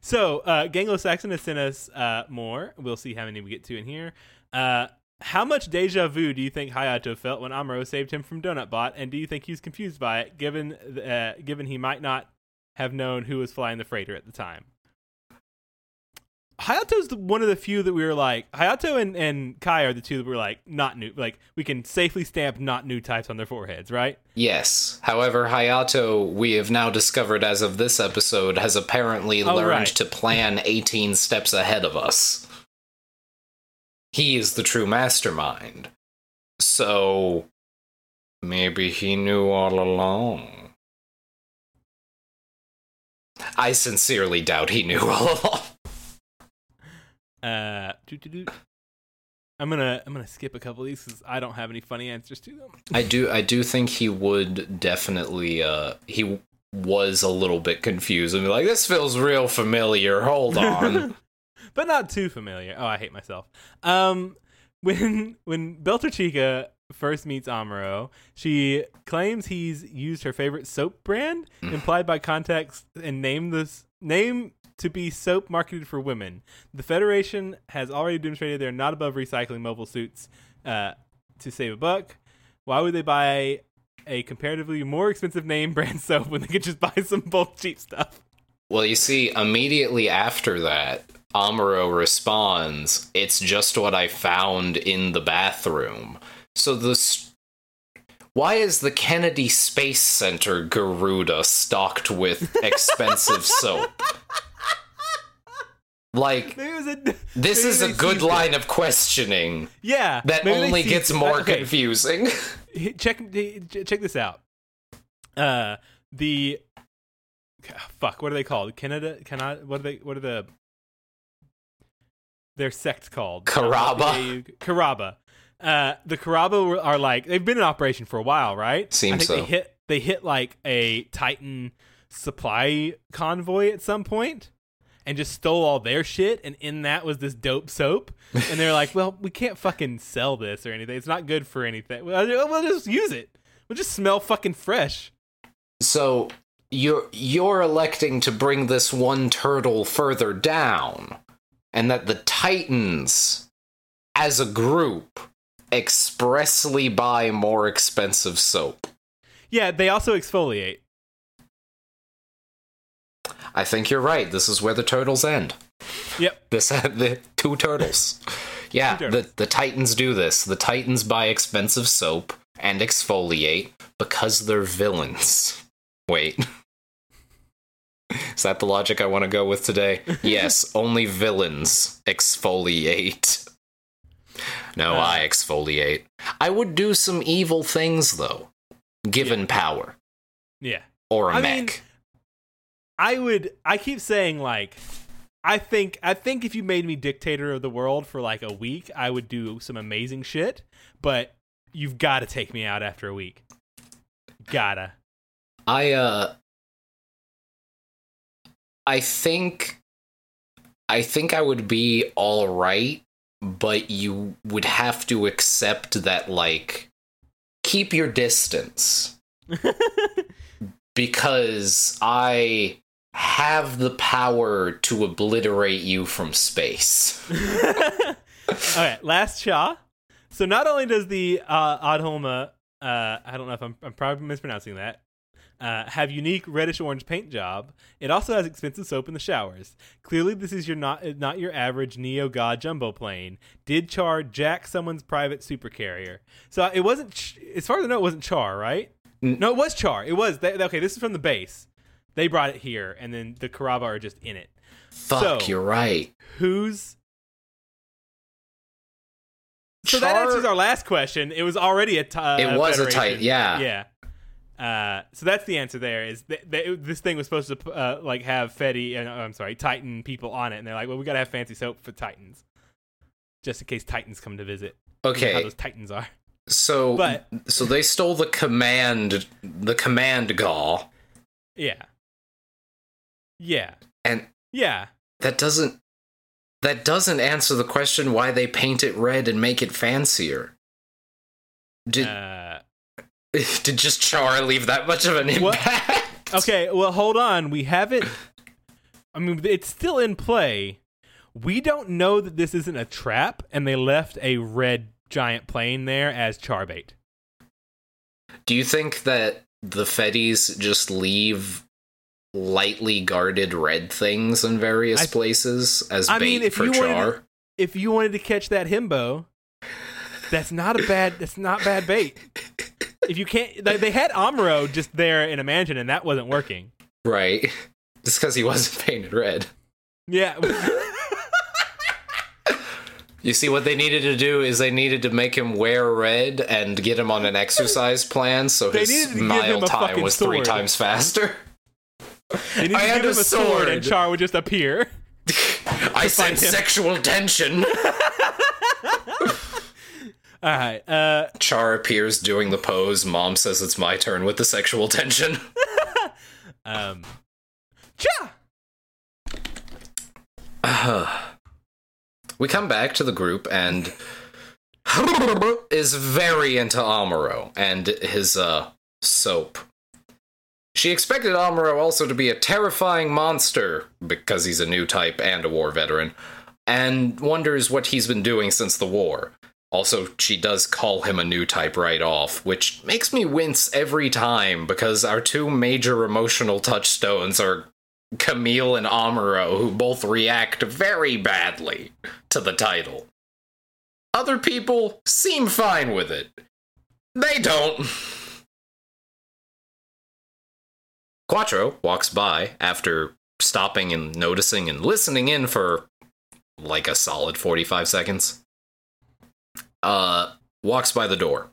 So, uh, Ganglo Saxon has sent us uh, more. We'll see how many we get to in here. Uh, how much deja vu do you think Hayato felt when Amuro saved him from Donut Bot, and do you think he was confused by it, given uh, given he might not have known who was flying the freighter at the time? Hayato's the, one of the few that we were like Hayato and, and Kai are the two that were like not new like we can safely stamp not new types on their foreheads, right? Yes. However, Hayato, we have now discovered as of this episode, has apparently Oh, learned right. to plan 18 steps ahead of us. He is the true mastermind. So, maybe he knew all along. I sincerely doubt he knew all along. Uh. I'm gonna I'm gonna skip a couple of these because I don't have any funny answers to them. I do I do think he would definitely uh he was a little bit confused and be like, this feels real familiar. Hold on. but not too familiar. Oh, I hate myself. Um, when when Beltorchika first meets Amuro, she claims he's used her favorite soap brand, implied by context, and named this name to be soap marketed for women. The Federation has already demonstrated they're not above recycling mobile suits uh, to save a buck. Why would they buy a comparatively more expensive name brand soap when they could just buy some bulk cheap stuff? Well, you see, immediately after that, Amuro responds, It's just what I found in the bathroom. So this. why is the Kennedy Space Center Garuda stocked with expensive soap? Like Maybe it was a, this is a good it. line of questioning Yeah, that only gets more Okay, confusing. check check this out. Uh, the fuck, what are they called? Canada? Cannot? What are they? What are the? Their sect called Karaba? Karaba. Uh, the Karaba are like they've been in operation for a while, right? Seems I think so. They hit they hit like a Titan supply convoy at some point and just stole all their shit and in that was this dope soap. And they're like well we can't fucking sell this or anything. It's not good for anything. Well we'll just use it. We'll just smell fucking fresh. So you're you're electing to bring this one turtle further down, and that the Titans, as a group, expressly buy more expensive soap. yeah they also exfoliate I think you're right. This is where the turtles end. yep This the two turtles. Yeah, Two the turtles. the Titans do this. The Titans buy expensive soap and exfoliate because they're villains. Wait. Is that the logic I want to go with today? Yes, only villains exfoliate. No, Uh. I exfoliate. I would do some evil things though, given power yeah or a I mech. mean, I would. I keep saying like, I think. I think if you made me dictator of the world for like a week, I would do some amazing shit. But you've got to take me out after a week. Gotta. I uh I think I think I would be all right, but you would have to accept that like keep your distance because I have the power to obliterate you from space. All right, last Cha. So not only does the uh, Adhoma, uh, I don't know if I'm, I'm probably mispronouncing that, uh, have unique reddish orange paint job, it also has expensive soap in the showers. Clearly, this is your not not your average Neo God jumbo plane. Did Char jack someone's private supercarrier? So it wasn't, Ch- as far as I know, it wasn't Char, right? No, it was Char. It was. They, okay, this is from the base. They brought it here, and then the Karaba are just in it. Fuck, So- you're right. Who's so that answers our last question. It was already a ti- It was a Federation. tight- yeah. yeah. Uh, so that's the answer. There is th- th- this thing was supposed to uh, like have Fetty and I'm sorry, Titan people on it, and they're like, well, we gotta have fancy soap for Titans, just in case Titans come to visit. Okay, how those Titans are. So But- so they stole the command the command gall. Yeah. Yeah. and Yeah. that doesn't that doesn't answer the question why they paint it red and make it fancier. Did Uh, did just Char leave that much of an What? impact? Okay, well, hold on. We haven't. I mean, it's still in play. We don't know that this isn't a trap, and they left a red giant plane there as char bait. Do you think that the Fetties just leave lightly guarded red things in various I- places as I bait mean, if for you wanted Char? to- If you wanted to catch that himbo, that's not a bad. That's not bad bait. If you can't, they, they had Amuro just there in a mansion, and that wasn't working. Right. Just because he wasn't painted red. Yeah, You see, what they needed to do is they needed to make him wear red and get him on an exercise plan so his needed to give mile time was three times faster. They need I to had give a him a sword, and. Char would just appear. I sense sexual tension. All right. Uh, Char appears doing the pose. Mom says it's my turn with the sexual tension. um, cha. Uh, we come back to the group and is very into Amuro and his uh soap. She expected Amuro also to be a terrifying monster because he's a new type and a war veteran, and wonders what he's been doing since the war. Also, she does call him a new type right off, which makes me wince every time because our two major emotional touchstones are Camille and Amuro, who both react very badly to the title. Other people seem fine with it. They don't. Quattro walks by after stopping and noticing and listening in for like a solid 45 seconds. Uh, walks by the door.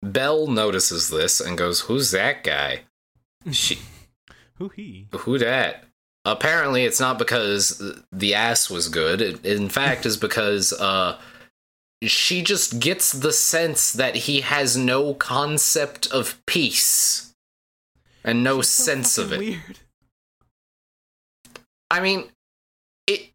Belle notices this and goes, Who's that guy? She, Who he? who dat? Apparently, it's not because the ass was good. It, in fact, is because uh, she just gets the sense that he has no concept of peace and no so sense of it. Weird. I mean, it.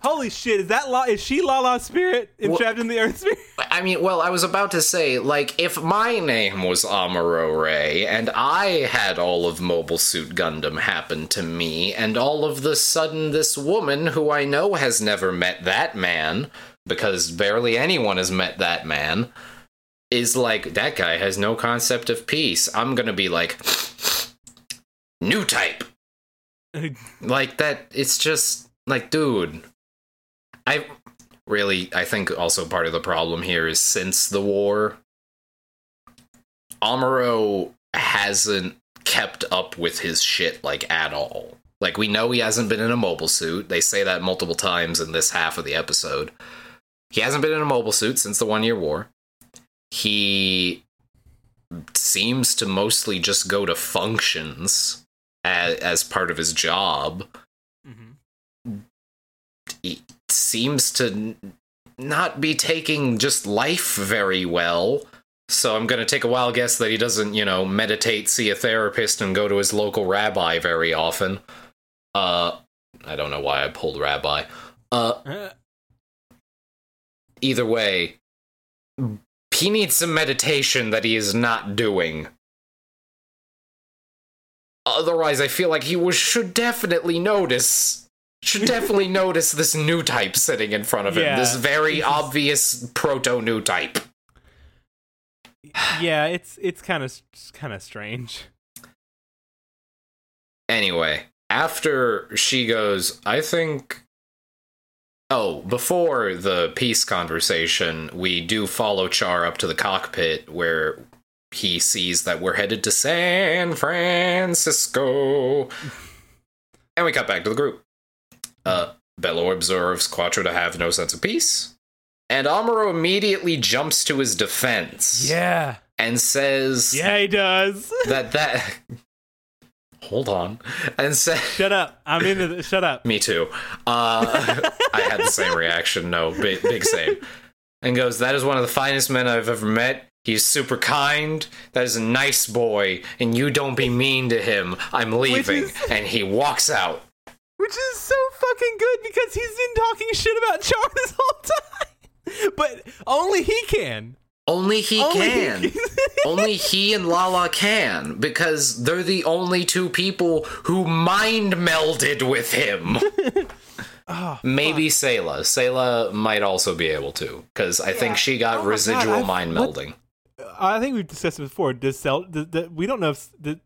Holy shit! Is that La? Is she Lala's spirit entrapped in the Earth spirit? I mean, well, I was about to say, like, if my name was Amuro Ray and I had all of Mobile Suit Gundam happen to me, and all of the sudden this woman who I know has never met that man, because barely anyone has met that man, is like, that guy has no concept of peace, I'm gonna be like, new type. Like, that, it's just, like, dude. I really i think also part of the problem here is since the war amuro hasn't kept up with his shit like at all. Like we know he hasn't been in a mobile suit. They say that multiple times in this half of the episode. He hasn't been in a mobile suit since the one year war he seems to mostly just go to functions as, as part of his job Mhm. he seems to not be taking just life very well. So I'm going to take a wild guess that he doesn't, you know, meditate, see a therapist, and go to his local rabbi very often. Uh, I don't know why I pulled rabbi. Uh, either way, he needs some meditation that he is not doing. Otherwise, I feel like he was, should definitely notice. Should definitely notice this new type sitting in front of him. Yeah, this very obvious proto new type. yeah, it's it's kind of kind of strange. Anyway, after she goes, I think. Oh, before the peace conversation, we do follow Char up to the cockpit where he sees that we're headed to San Francisco. And we cut back to the group. Uh, Bello observes Quattro to have no sense of peace. And Amuro immediately jumps to his defense Yeah, and says yeah, he does. that that hold on. And said shut up! I'm into this. Shut up. me too. Uh i had the same reaction. No big big same. And goes that is one of the finest men i've ever met. He's super kind. That is a nice boy and you don't be mean to him. I'm leaving is- and he walks out. Which is so fucking good because he's been talking shit about Char this whole time, but only he can. Only he Only can He can. only he and Lala can because they're the only two people who mind melded with him. oh, Maybe Sayla. Sayla might also be able to because I think she got Oh my God, residual I've- mind what- melding. I think we've discussed it before. Does Sel? Does, does, we don't know if does,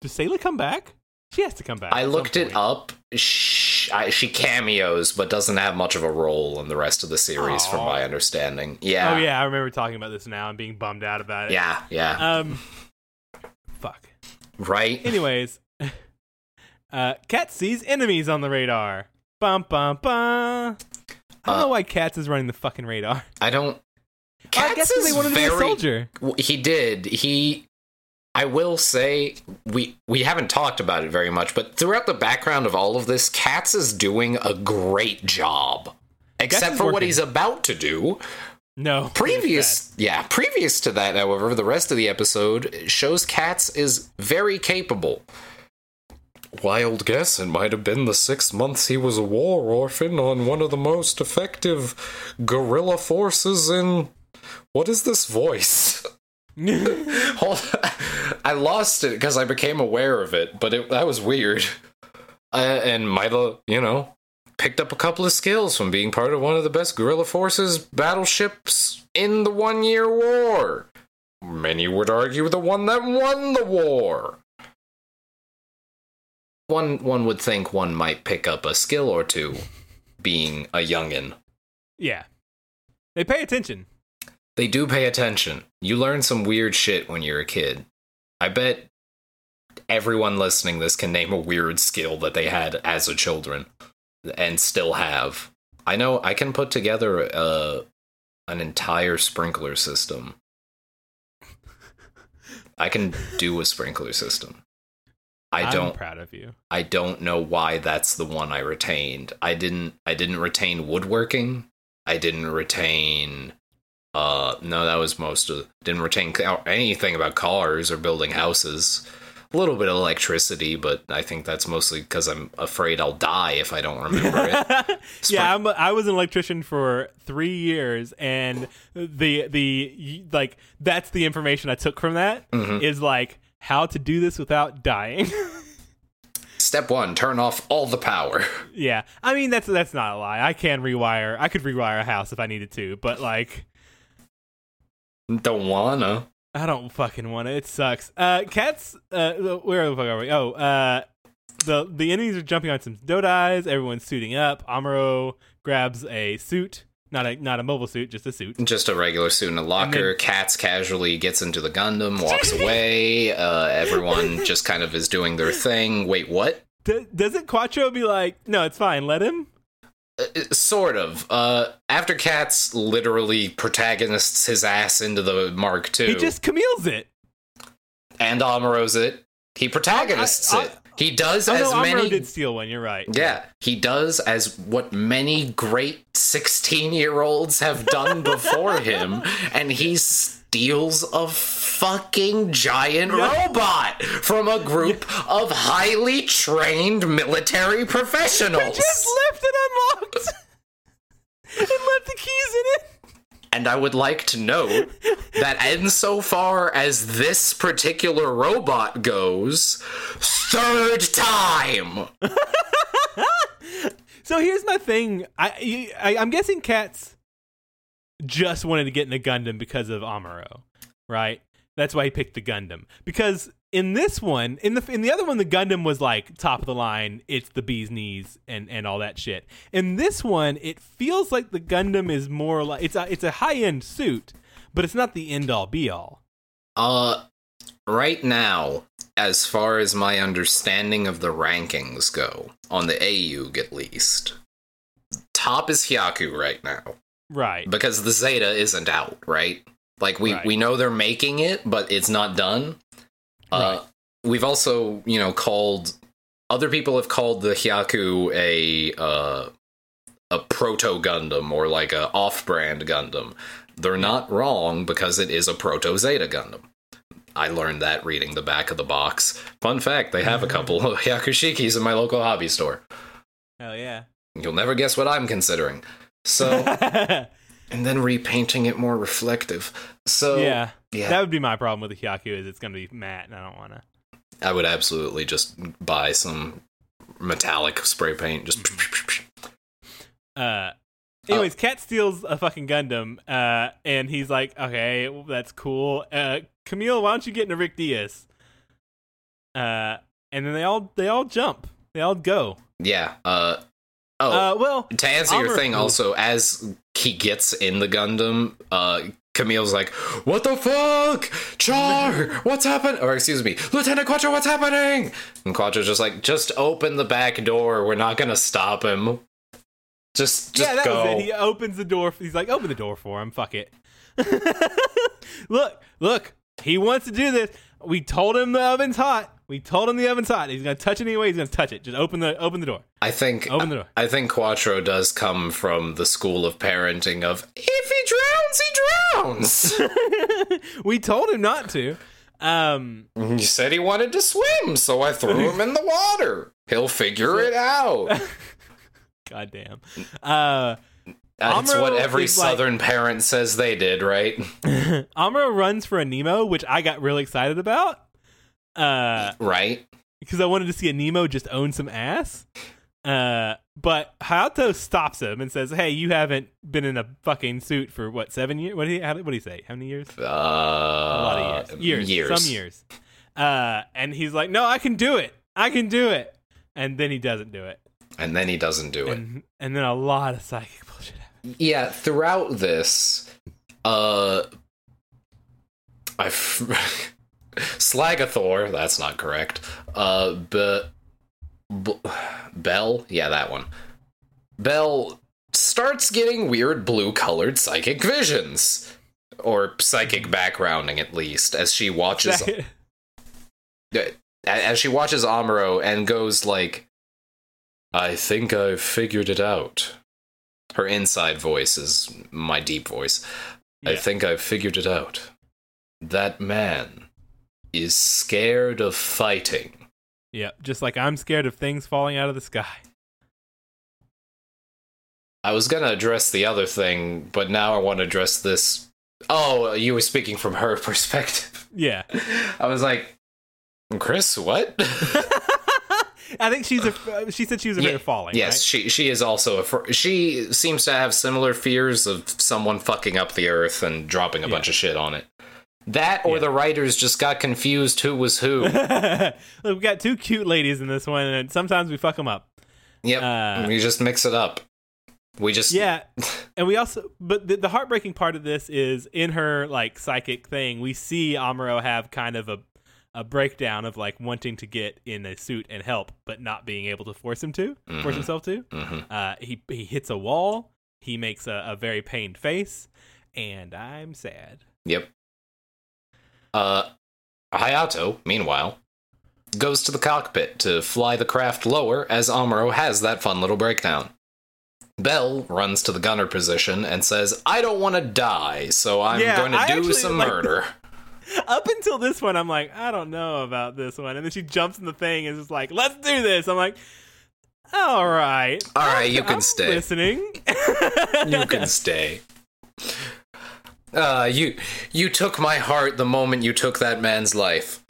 does Sayla come back? She has to come back. I looked it up. She, I, she cameos, but doesn't have much of a role in the rest of the series, from my understanding. Yeah. Oh yeah, I remember talking about this now and being bummed out about it. Yeah. Yeah. Um. Fuck. right. Anyways, uh, Katz sees enemies on the radar. Bum bum bum. I don't Uh, know why Katz is running the fucking radar. I don't. I Katz guess 'cause they is wanted to be a soldier. He did. He. I will say we we haven't talked about it very much, but throughout the background of all of this, Katz is doing a great job. Except is for what he's about to do. No. Previous, yeah, previous to that, however, the rest of the episode shows Katz is very capable. Wild guess, it might have been the six months he was a war orphan on one of the most effective guerrilla forces in. What is this voice? Hold I lost it because I became aware of it, but it, that was weird. Uh, and have, you know, picked up a couple of skills from being part of one of the best guerrilla forces battleships in the one year war. Many would argue the one that won the war. One one would think one might pick up a skill or two being a youngin. yeah. They pay attention. They do pay attention. You learn some weird shit when you're a kid. I bet everyone listening this can name a weird skill that they had as a children and still have. I know I can put together uh, an entire sprinkler system. I can do a sprinkler system. I don't I'm proud of you. I don't know why that's the one I retained. I didn't I didn't retain woodworking. I didn't retain uh no that was most of didn't retain anything about cars or building houses. A little bit of electricity, but I think that's mostly cuz I'm afraid I'll die if I don't remember it. yeah, I'm, I was an electrician for three years, and the the like that's the information I took from that is Mm-hmm. like how to do this without dying. Step 1, turn off all the power. yeah, I mean that's that's not a lie. I can rewire. I could rewire a house if I needed to, but like Don't wanna. I don't fucking want it. It sucks. Uh, Katz. Uh, where the fuck are we? Oh, uh, the the enemies are jumping on some dodais. Everyone's suiting up. Amuro grabs a suit, not a not a mobile suit, just a suit. Just a regular suit in a locker. then- Katz casually gets into the Gundam, walks away. Uh, everyone just kind of is doing their thing. Wait, what? D- doesn't Quattro be like, no, it's fine, let him? Uh, sort of. Uh, after Katz literally protagonists his ass into the Mark II, He just Camille's it. and Amuro's it. He protagonists I- I- it. He does Oh as no, many. did steal one. You're right. Yeah, he does as what many great 16 year olds have done before him, and he steals a fucking giant Yeah. robot from a group of highly trained military professionals. I just left it unlocked and left the keys in it. And I would like to note that insofar as this particular robot goes, third time. So here's my thing. I, I I'm guessing Katz just wanted to get in the Gundam because of Amuro, right? That's why he picked the Gundam. Because in this one, in the in the other one, the Gundam was like top of the line. It's the bee's knees and and all that shit. In this one, it feels like the Gundam is more like it's a it's a high end suit, but it's not the end all be all. Uh, right now, as far as my understanding of the rankings go, on the AU at least, top is Hyaku right now Right. because the Zeta isn't out, right? Like we Right. we know they're making it, but it's not done. Uh, we've also you know called other people have called the Hyaku a uh a proto Gundam or like a off-brand Gundam. They're not wrong because it is a proto Zeta Gundam. I learned that reading the back of the box. Fun fact: they have a couple of Hyaku Shikis in my local hobby store. Hell yeah. You'll never guess what I'm considering. So, and then repainting it more reflective. So, yeah. yeah. That would be my problem with the Hyaku is it's gonna be matte and I don't wanna. I would absolutely just buy some metallic spray paint. Just Uh, anyways, Katz steals a fucking Gundam, uh, and he's like, "Okay, well, that's cool." Uh, Camille, why don't you get into Rick Dias? Uh, and then they all they all jump, they all go. yeah. Uh oh. Uh, well, to answer your thing, also as he gets in the Gundam, uh, Camille's like, "What the fuck, Char? What's happened?" Or excuse me, Lieutenant Quattro, what's happening? And Quattro's just like, "Just open the back door. We're not gonna stop him. Just, just yeah, that go." was it. He opens the door. He's like, "Open the door for him. Fuck it." look, look, he wants to do this. We told him the oven's hot. We told him the oven's hot. He's gonna touch it anyway. He's gonna touch it. Just open the open the door. I think Open the door. I think Quattro does come from the school of parenting of if he drowns, he drowns. we told him not to. Um, he said he wanted to swim, so I threw him in the water. He'll figure it out. goddamn. Uh, That's Amuro what every is like- southern parent says they did, right? Amuro runs for a Nemo, which I got really excited about. Uh, Right? because I wanted to see a Nemo just own some ass. Uh, but Hayato stops him and says, "Hey, you haven't been in a fucking suit for what seven years? What do he? How, what did he say? How many years? Uh, A lot of years. Years. Some years. Uh, and he's like, "No, I can do it. I can do it." And then he doesn't do it. And then he doesn't do it. And, and then a lot of psychic bullshit happens. Yeah, throughout this, uh, I. F- Slagathor, that's not correct. Uh, but B- Bell, yeah, that one. Bell starts getting weird blue-colored psychic visions, or psychic backgrounding at least, as she watches as she watches Amuro and goes like, "I think I've figured it out." Her inside voice is my deep voice. I think I've figured it out. That man is scared of fighting. yeah, just like I'm scared of things falling out of the sky. I was gonna address the other thing, but now I want to address this. Oh, you were speaking from her perspective. Yeah. I was like, Chris, what? I think she's a. She said she was afraid Yeah, of falling. yes, right? she she is also a. She seems to have similar fears of someone fucking up the earth and dropping a Yeah. bunch of shit on it. That or Yeah. the writers just got confused who was who. Look, we got two cute ladies in this one, and sometimes we fuck them up. yep, Uh, we just mix it up. We just Yeah, and we also, but the, the heartbreaking part of this is in her like psychic thing. We see Amuro have kind of a a breakdown of like wanting to get in a suit and help, but not being able to force him to force Mhm. himself to. Mhm. Uh, he he hits a wall. He makes a, a very pained face, and I'm sad. Yep. Uh, Hayato, meanwhile, goes to the cockpit to fly the craft lower as Amuro has that fun little breakdown. Bell runs to the gunner position and says, I don't want to die, so I'm Yeah, going to I do actually some like- murder. Up until this one, I'm like, I don't know about this one, and then she jumps in the thing and is like, "Let's do this." I'm like, "All right, All right, you I'm can stay. Listening. You can stay. Uh, you you took my heart the moment you took that man's life.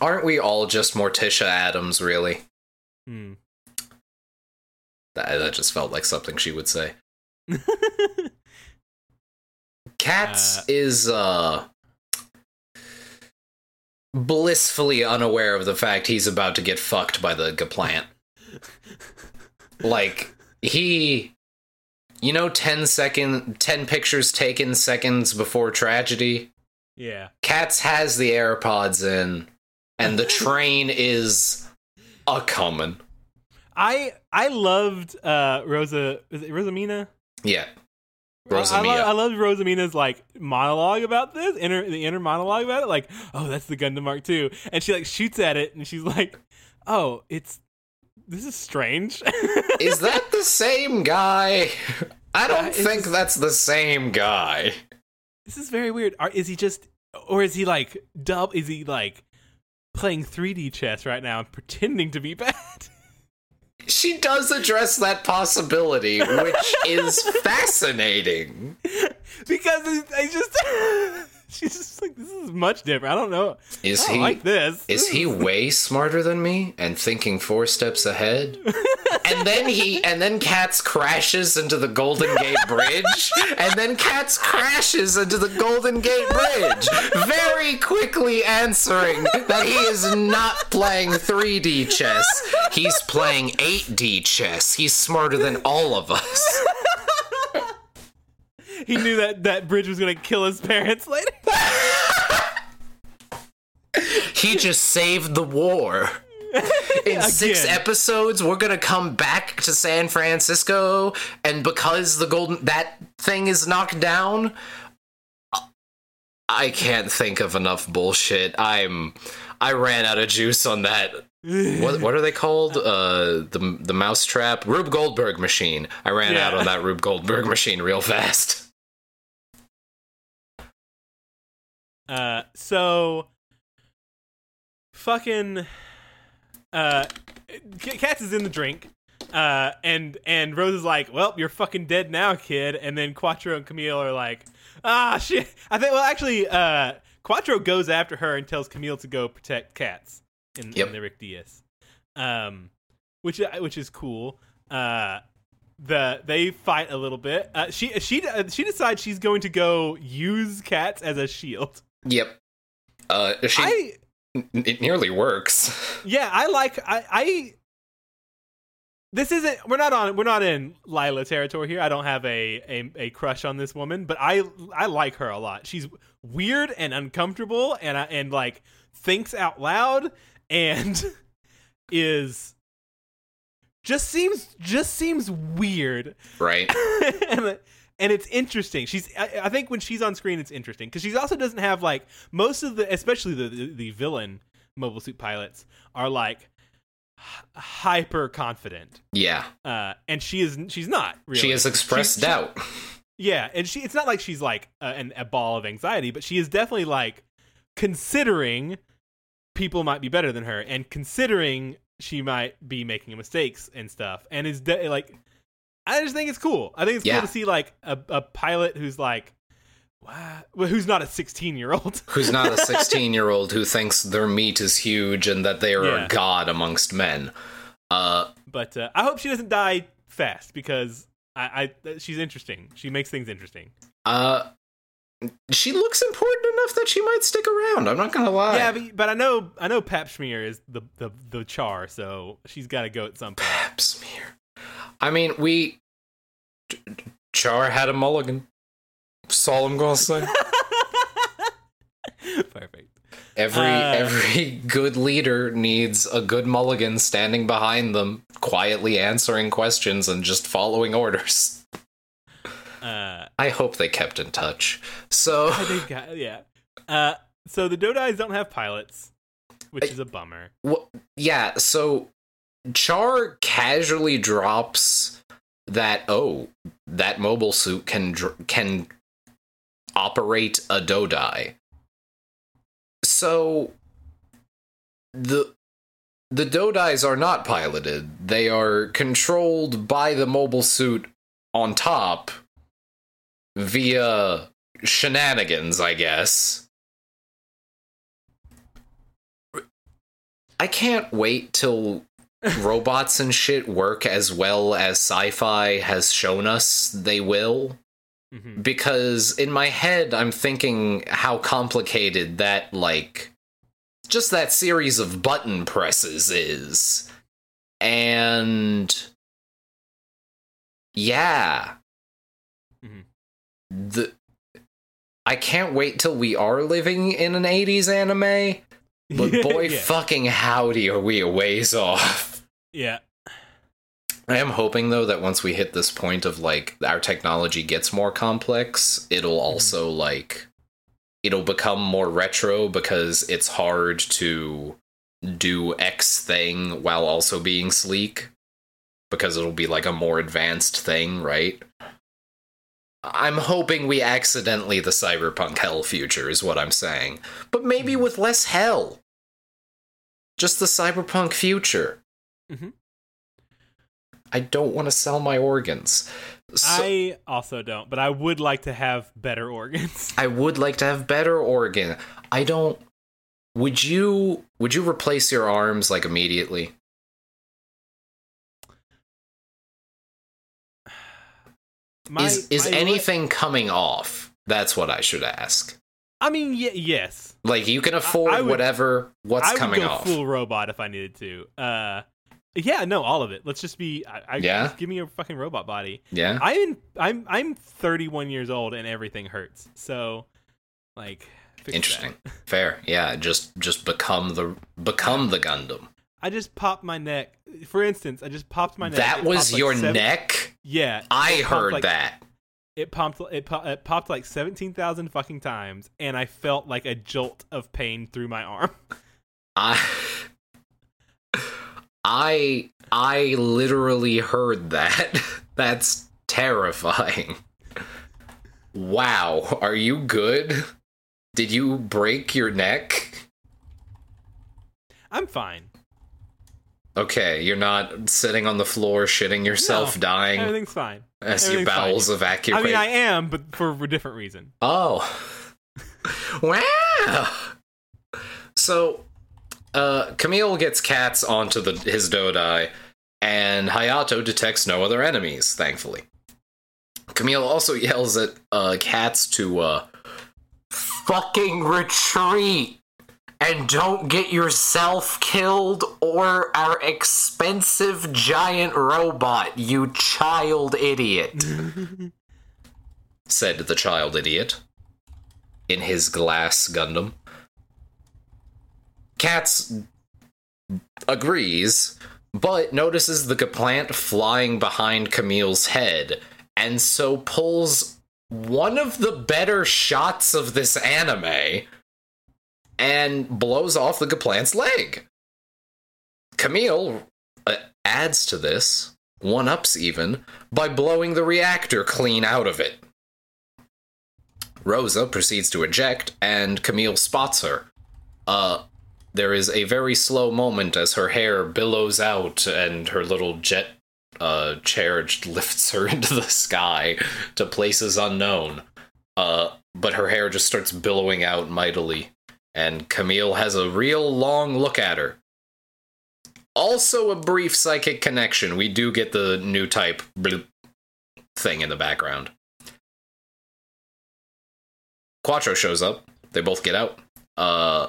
Aren't we all just Morticia Addams, really? Hmm. That, that just felt like something she would say. Katz Uh, is uh blissfully unaware of the fact he's about to get fucked by the Gaplant. like he you know 10 second 10 pictures taken seconds before tragedy? yeah. Katz has the AirPods in and the train is a coming. I I loved uh Rosa is it Rosamina? Yeah. I, I, Rosamia. I loved Rosamina's like monologue about this, inner the inner monologue about it, like, oh, that's the Gundam Mark II. And she like shoots at it and she's like, Oh, it's this is strange. Is that the same guy? I Uh, don't is think this- that's the same guy. this is very weird. Are, is he just or is he like dub is he like playing 3D chess right now and pretending to be bad? She does address that possibility, which is fascinating. because I just she's just like this is much different. I don't know. Is I don't he like this. is he way smarter than me and thinking four steps ahead? and then he and then Katz crashes into the Golden Gate Bridge, and then Katz crashes into the Golden Gate Bridge, very quickly answering that he is not playing 3D chess. He's playing 8D chess. He's smarter than all of us. He knew that that bridge was gonna kill his parents later. He just saved the war. In six Again. episodes, we're gonna come back to San Francisco, and because the golden that thing is knocked down, I can't think of enough bullshit. I'm I ran out of juice on that. What what are they called? Uh, the the mousetrap Rube Goldberg machine. I ran out on that Rube Goldberg machine real fast. Uh, so fucking uh, Katz is in the drink. Uh, and and Rose is like, "Well, you're fucking dead now, kid." And then Quattro and Camille are like, "Ah, shit." I think. Well, actually, uh, Quattro goes after her and tells Camille to go protect Katz in, Yep. in the Rick Dias, um, which which is cool. Uh, the they fight a little bit. Uh, she she uh, she decides she's going to go use Katz as a shield. Yep. Uh, she I it nearly works. yeah, I like I I this isn't we're not on we're not in Lila territory here. I don't have a, a a crush on this woman, but I I like her a lot. She's weird and uncomfortable and I, and like thinks out loud and is just seems just seems weird. Right. and, and it's interesting. She's I, I think when she's on screen it's interesting cuz she also doesn't have like most of the especially the the, the villain mobile suit pilots are like hyper confident. Yeah. Uh, and she is she's not really. She has expressed She's- she- doubt. yeah, and she it's not like she's like a, an, a ball of anxiety, but she is definitely like considering people might be better than her and considering she might be making mistakes and stuff and is de- like I just think it's cool. I think it's Yeah. cool to see like a, a pilot who's like well, who's not a 16 year old. Who's not a 16 year old who thinks their meat is huge and that they are Yeah. a god amongst men. Uh, But uh, I hope she doesn't die fast because I, I she's interesting. She makes things interesting. uh, she looks important enough that she might stick around. I'm not gonna lie. Yeah, but, but I know I know Pap is the the the char, so she's got to go at some point. Pap smear. I mean, we. Char had a mulligan. That's all I'm gonna say. Perfect. Every Uh, every good leader needs a good mulligan standing behind them, quietly answering questions and just following orders. Uh, I hope they kept in touch. So I got, yeah. Uh, so the Dodais don't have pilots, which is a bummer. Well, yeah, so Char casually drops that oh, that mobile suit can can operate a Dodai. So the the Dodais are not piloted. They are controlled by the mobile suit on top via shenanigans, I guess. I can't wait till robots and shit work as well as sci-fi has shown us they will. Hmm because in my head I'm thinking how complicated that like just that series of button presses is. And yeah. Mhm. the I can't wait till we are living in an 80s anime but boy yeah. fucking howdy are we a ways off yeah. I am hoping though that once we hit this point of like our technology gets more complex, it'll mm-hmm. also like it'll become more retro because it's hard to do X thing while also being sleek because it'll be like a more advanced thing, right? I'm hoping we accidentally the cyberpunk hell future is what I'm saying. But maybe mm-hmm. with less hell. Just the cyberpunk future. Mhm. I don't want to sell my organs. So, I, I also don't, but I would like to have better organs. I would like to have better organ. I don't. Would you? Would you replace your arms like immediately? My, is is my le- anything coming off? That's what I should ask. I mean, y- yes. Like you can afford I would- whatever. What's I would coming go off? full robot if I needed to. Uh, yeah, no, all of it. Let's just be. I, I, Yeah? just give me a fucking robot body. yeah. I'm I'm I'm 31 years old and everything hurts. So, like, fix that. Interesting. Fair. Yeah. Just just become the become the Gundam. I just popped my neck. For instance, I just popped my neck. That It was popped, like, your seven- neck. Yeah, I heard like- that. It popped. It, po- it popped like 17,000 fucking times, and I felt like a jolt of pain through my arm. I I I literally heard that. That's terrifying. Wow, are you good? Did you break your neck? I'm fine. Okay, you're not sitting on the floor shitting yourself No, dying Everything's fine. as your everything's fine. bowels evacuate. I mean, I am, but for a different reason. Oh. wow. So, uh, Camille gets Katz onto the his Dodai, and Hayato detects no other enemies, thankfully. Camille also yells at uh, Katz to uh, fucking retreat. and don't get yourself killed or our expensive giant robot, you child idiot. said the child idiot in his glass Gundam. Katz agrees, but notices the plant flying behind Camille's head, and so pulls one of the better shots of this anime and blows off the Gaplant's leg. Camille uh, adds to this, one ups even, by blowing the reactor clean out of it. Rosa proceeds to eject, and Camille spots her. Uh, there is a very slow moment as her hair billows out and her little jet uh, chair lifts her into the sky to places unknown. Uh, but her hair just starts billowing out mightily, and Camille has a real long look at her. Also, a brief psychic connection. We do get the new type bloop thing in the background. Quattro shows up. They both get out. Uh,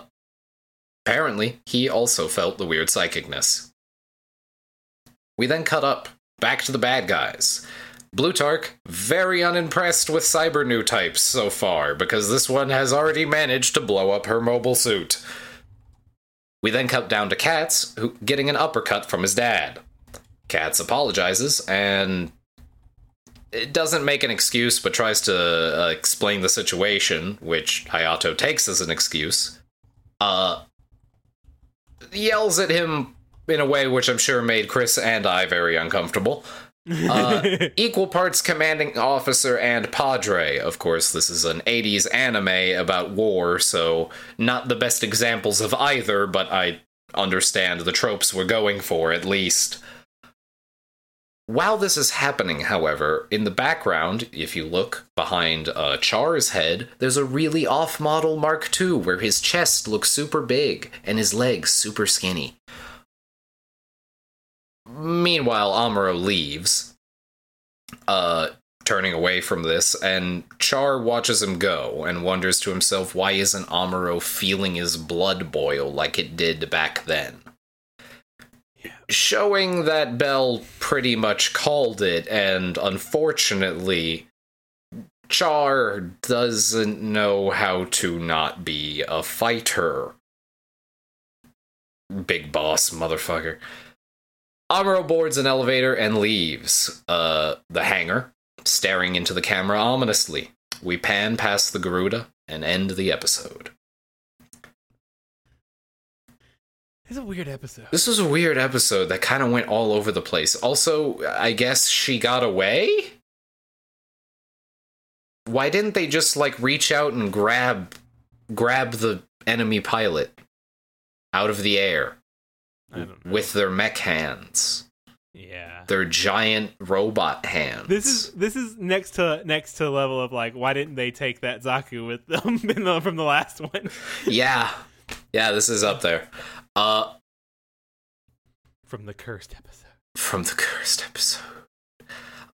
apparently, he also felt the weird psychicness. We then cut up back to the bad guys. Blutarch, very unimpressed with cyber new types so far, because this one has already managed to blow up her mobile suit. We then cut down to Katz, who getting an uppercut from his dad. Katz apologizes and it doesn't make an excuse, but tries to uh, explain the situation, which Hayato takes as an excuse. Uh, yells at him in a way which I'm sure made Chris and I very uncomfortable. Uh, equal parts commanding officer and padre. Of course, this is an 80s anime about war, so not the best examples of either, but I understand the tropes we're going for at least. While this is happening, however, in the background, if you look behind uh, Char's head, there's a really off model Mark II where his chest looks super big and his legs super skinny. Meanwhile, Amuro leaves, uh, turning away from this, and Char watches him go and wonders to himself why isn't Amuro feeling his blood boil like it did back then? Showing that Bell pretty much called it, and unfortunately, Char doesn't know how to not be a fighter. Big boss motherfucker. Amuro boards an elevator and leaves uh, the hangar, staring into the camera ominously. We pan past the Garuda and end the episode. It's a weird episode. This was a weird episode that kind of went all over the place. Also, I guess she got away? Why didn't they just like reach out and grab grab the enemy pilot out of the air with their mech hands? Yeah. Their giant robot hands. This is this is next to next to level of like why didn't they take that Zaku with them the, from the last one? yeah. Yeah, this is up there. Uh from the cursed episode. From the cursed episode.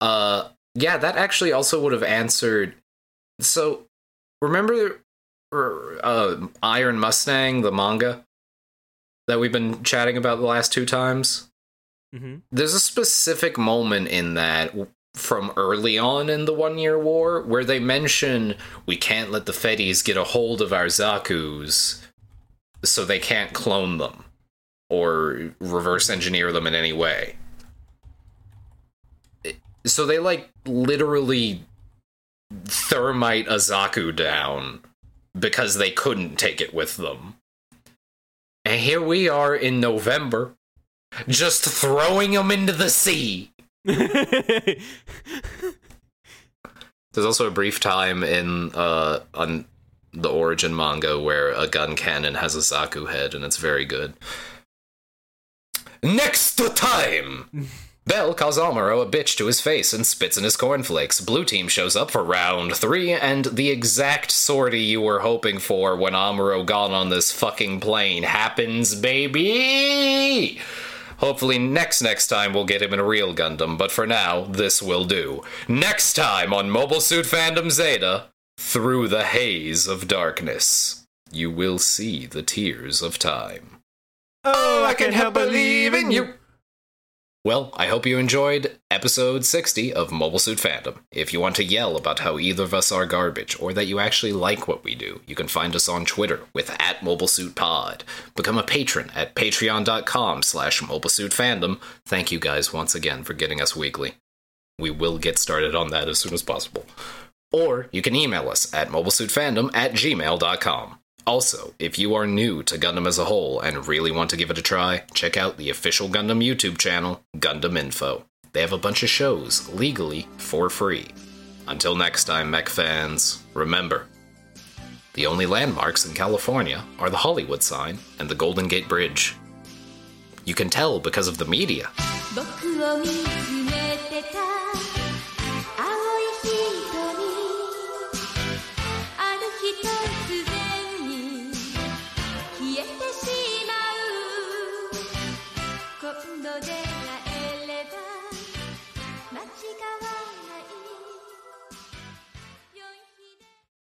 Uh yeah, that actually also would have answered so remember uh Iron Mustang the manga that we've been chatting about the last two times? Mm-hmm. There's a specific moment in that from early on in the One Year War where they mention we can't let the Feddies get a hold of our Zaku's so they can't clone them or reverse engineer them in any way. So they like literally thermite a Zaku down because they couldn't take it with them. And here we are in November, just throwing them into the sea. There's also a brief time in uh on the origin manga where a Guncannon has a Zaku head, and it's very good. Next time! Bell calls Amuro a bitch to his face and spits in his cornflakes. Blue team shows up for round three, and the exact sortie you were hoping for when Amuro got on this fucking plane happens, baby! Hopefully, next next time we'll get him in a real Gundam, but for now, this will do. Next time on Mobile Suit Fandom Zeta, through the haze of darkness. you will see the tears of time. Oh, I can't help believing you. Well, I hope you enjoyed episode 60 of Mobile Suit Fandom. If you want to yell about how either of us are garbage, or that you actually like what we do, you can find us on Twitter with at MobileSuitPod. Become a patron at patreon.com slash mobilesuitfandom. Thank you guys once again for getting us weekly. We will get started on that as soon as possible. Or you can email us at mobilesuitfandom at gmail.com. Also, if you are new to Gundam as a whole and really want to give it a try, check out the official Gundam YouTube channel, Gundam Info. They have a bunch of shows, legally, for free. Until next time, mech fans, remember the only landmarks in California are the Hollywood sign and the Golden Gate Bridge. You can tell because of the media.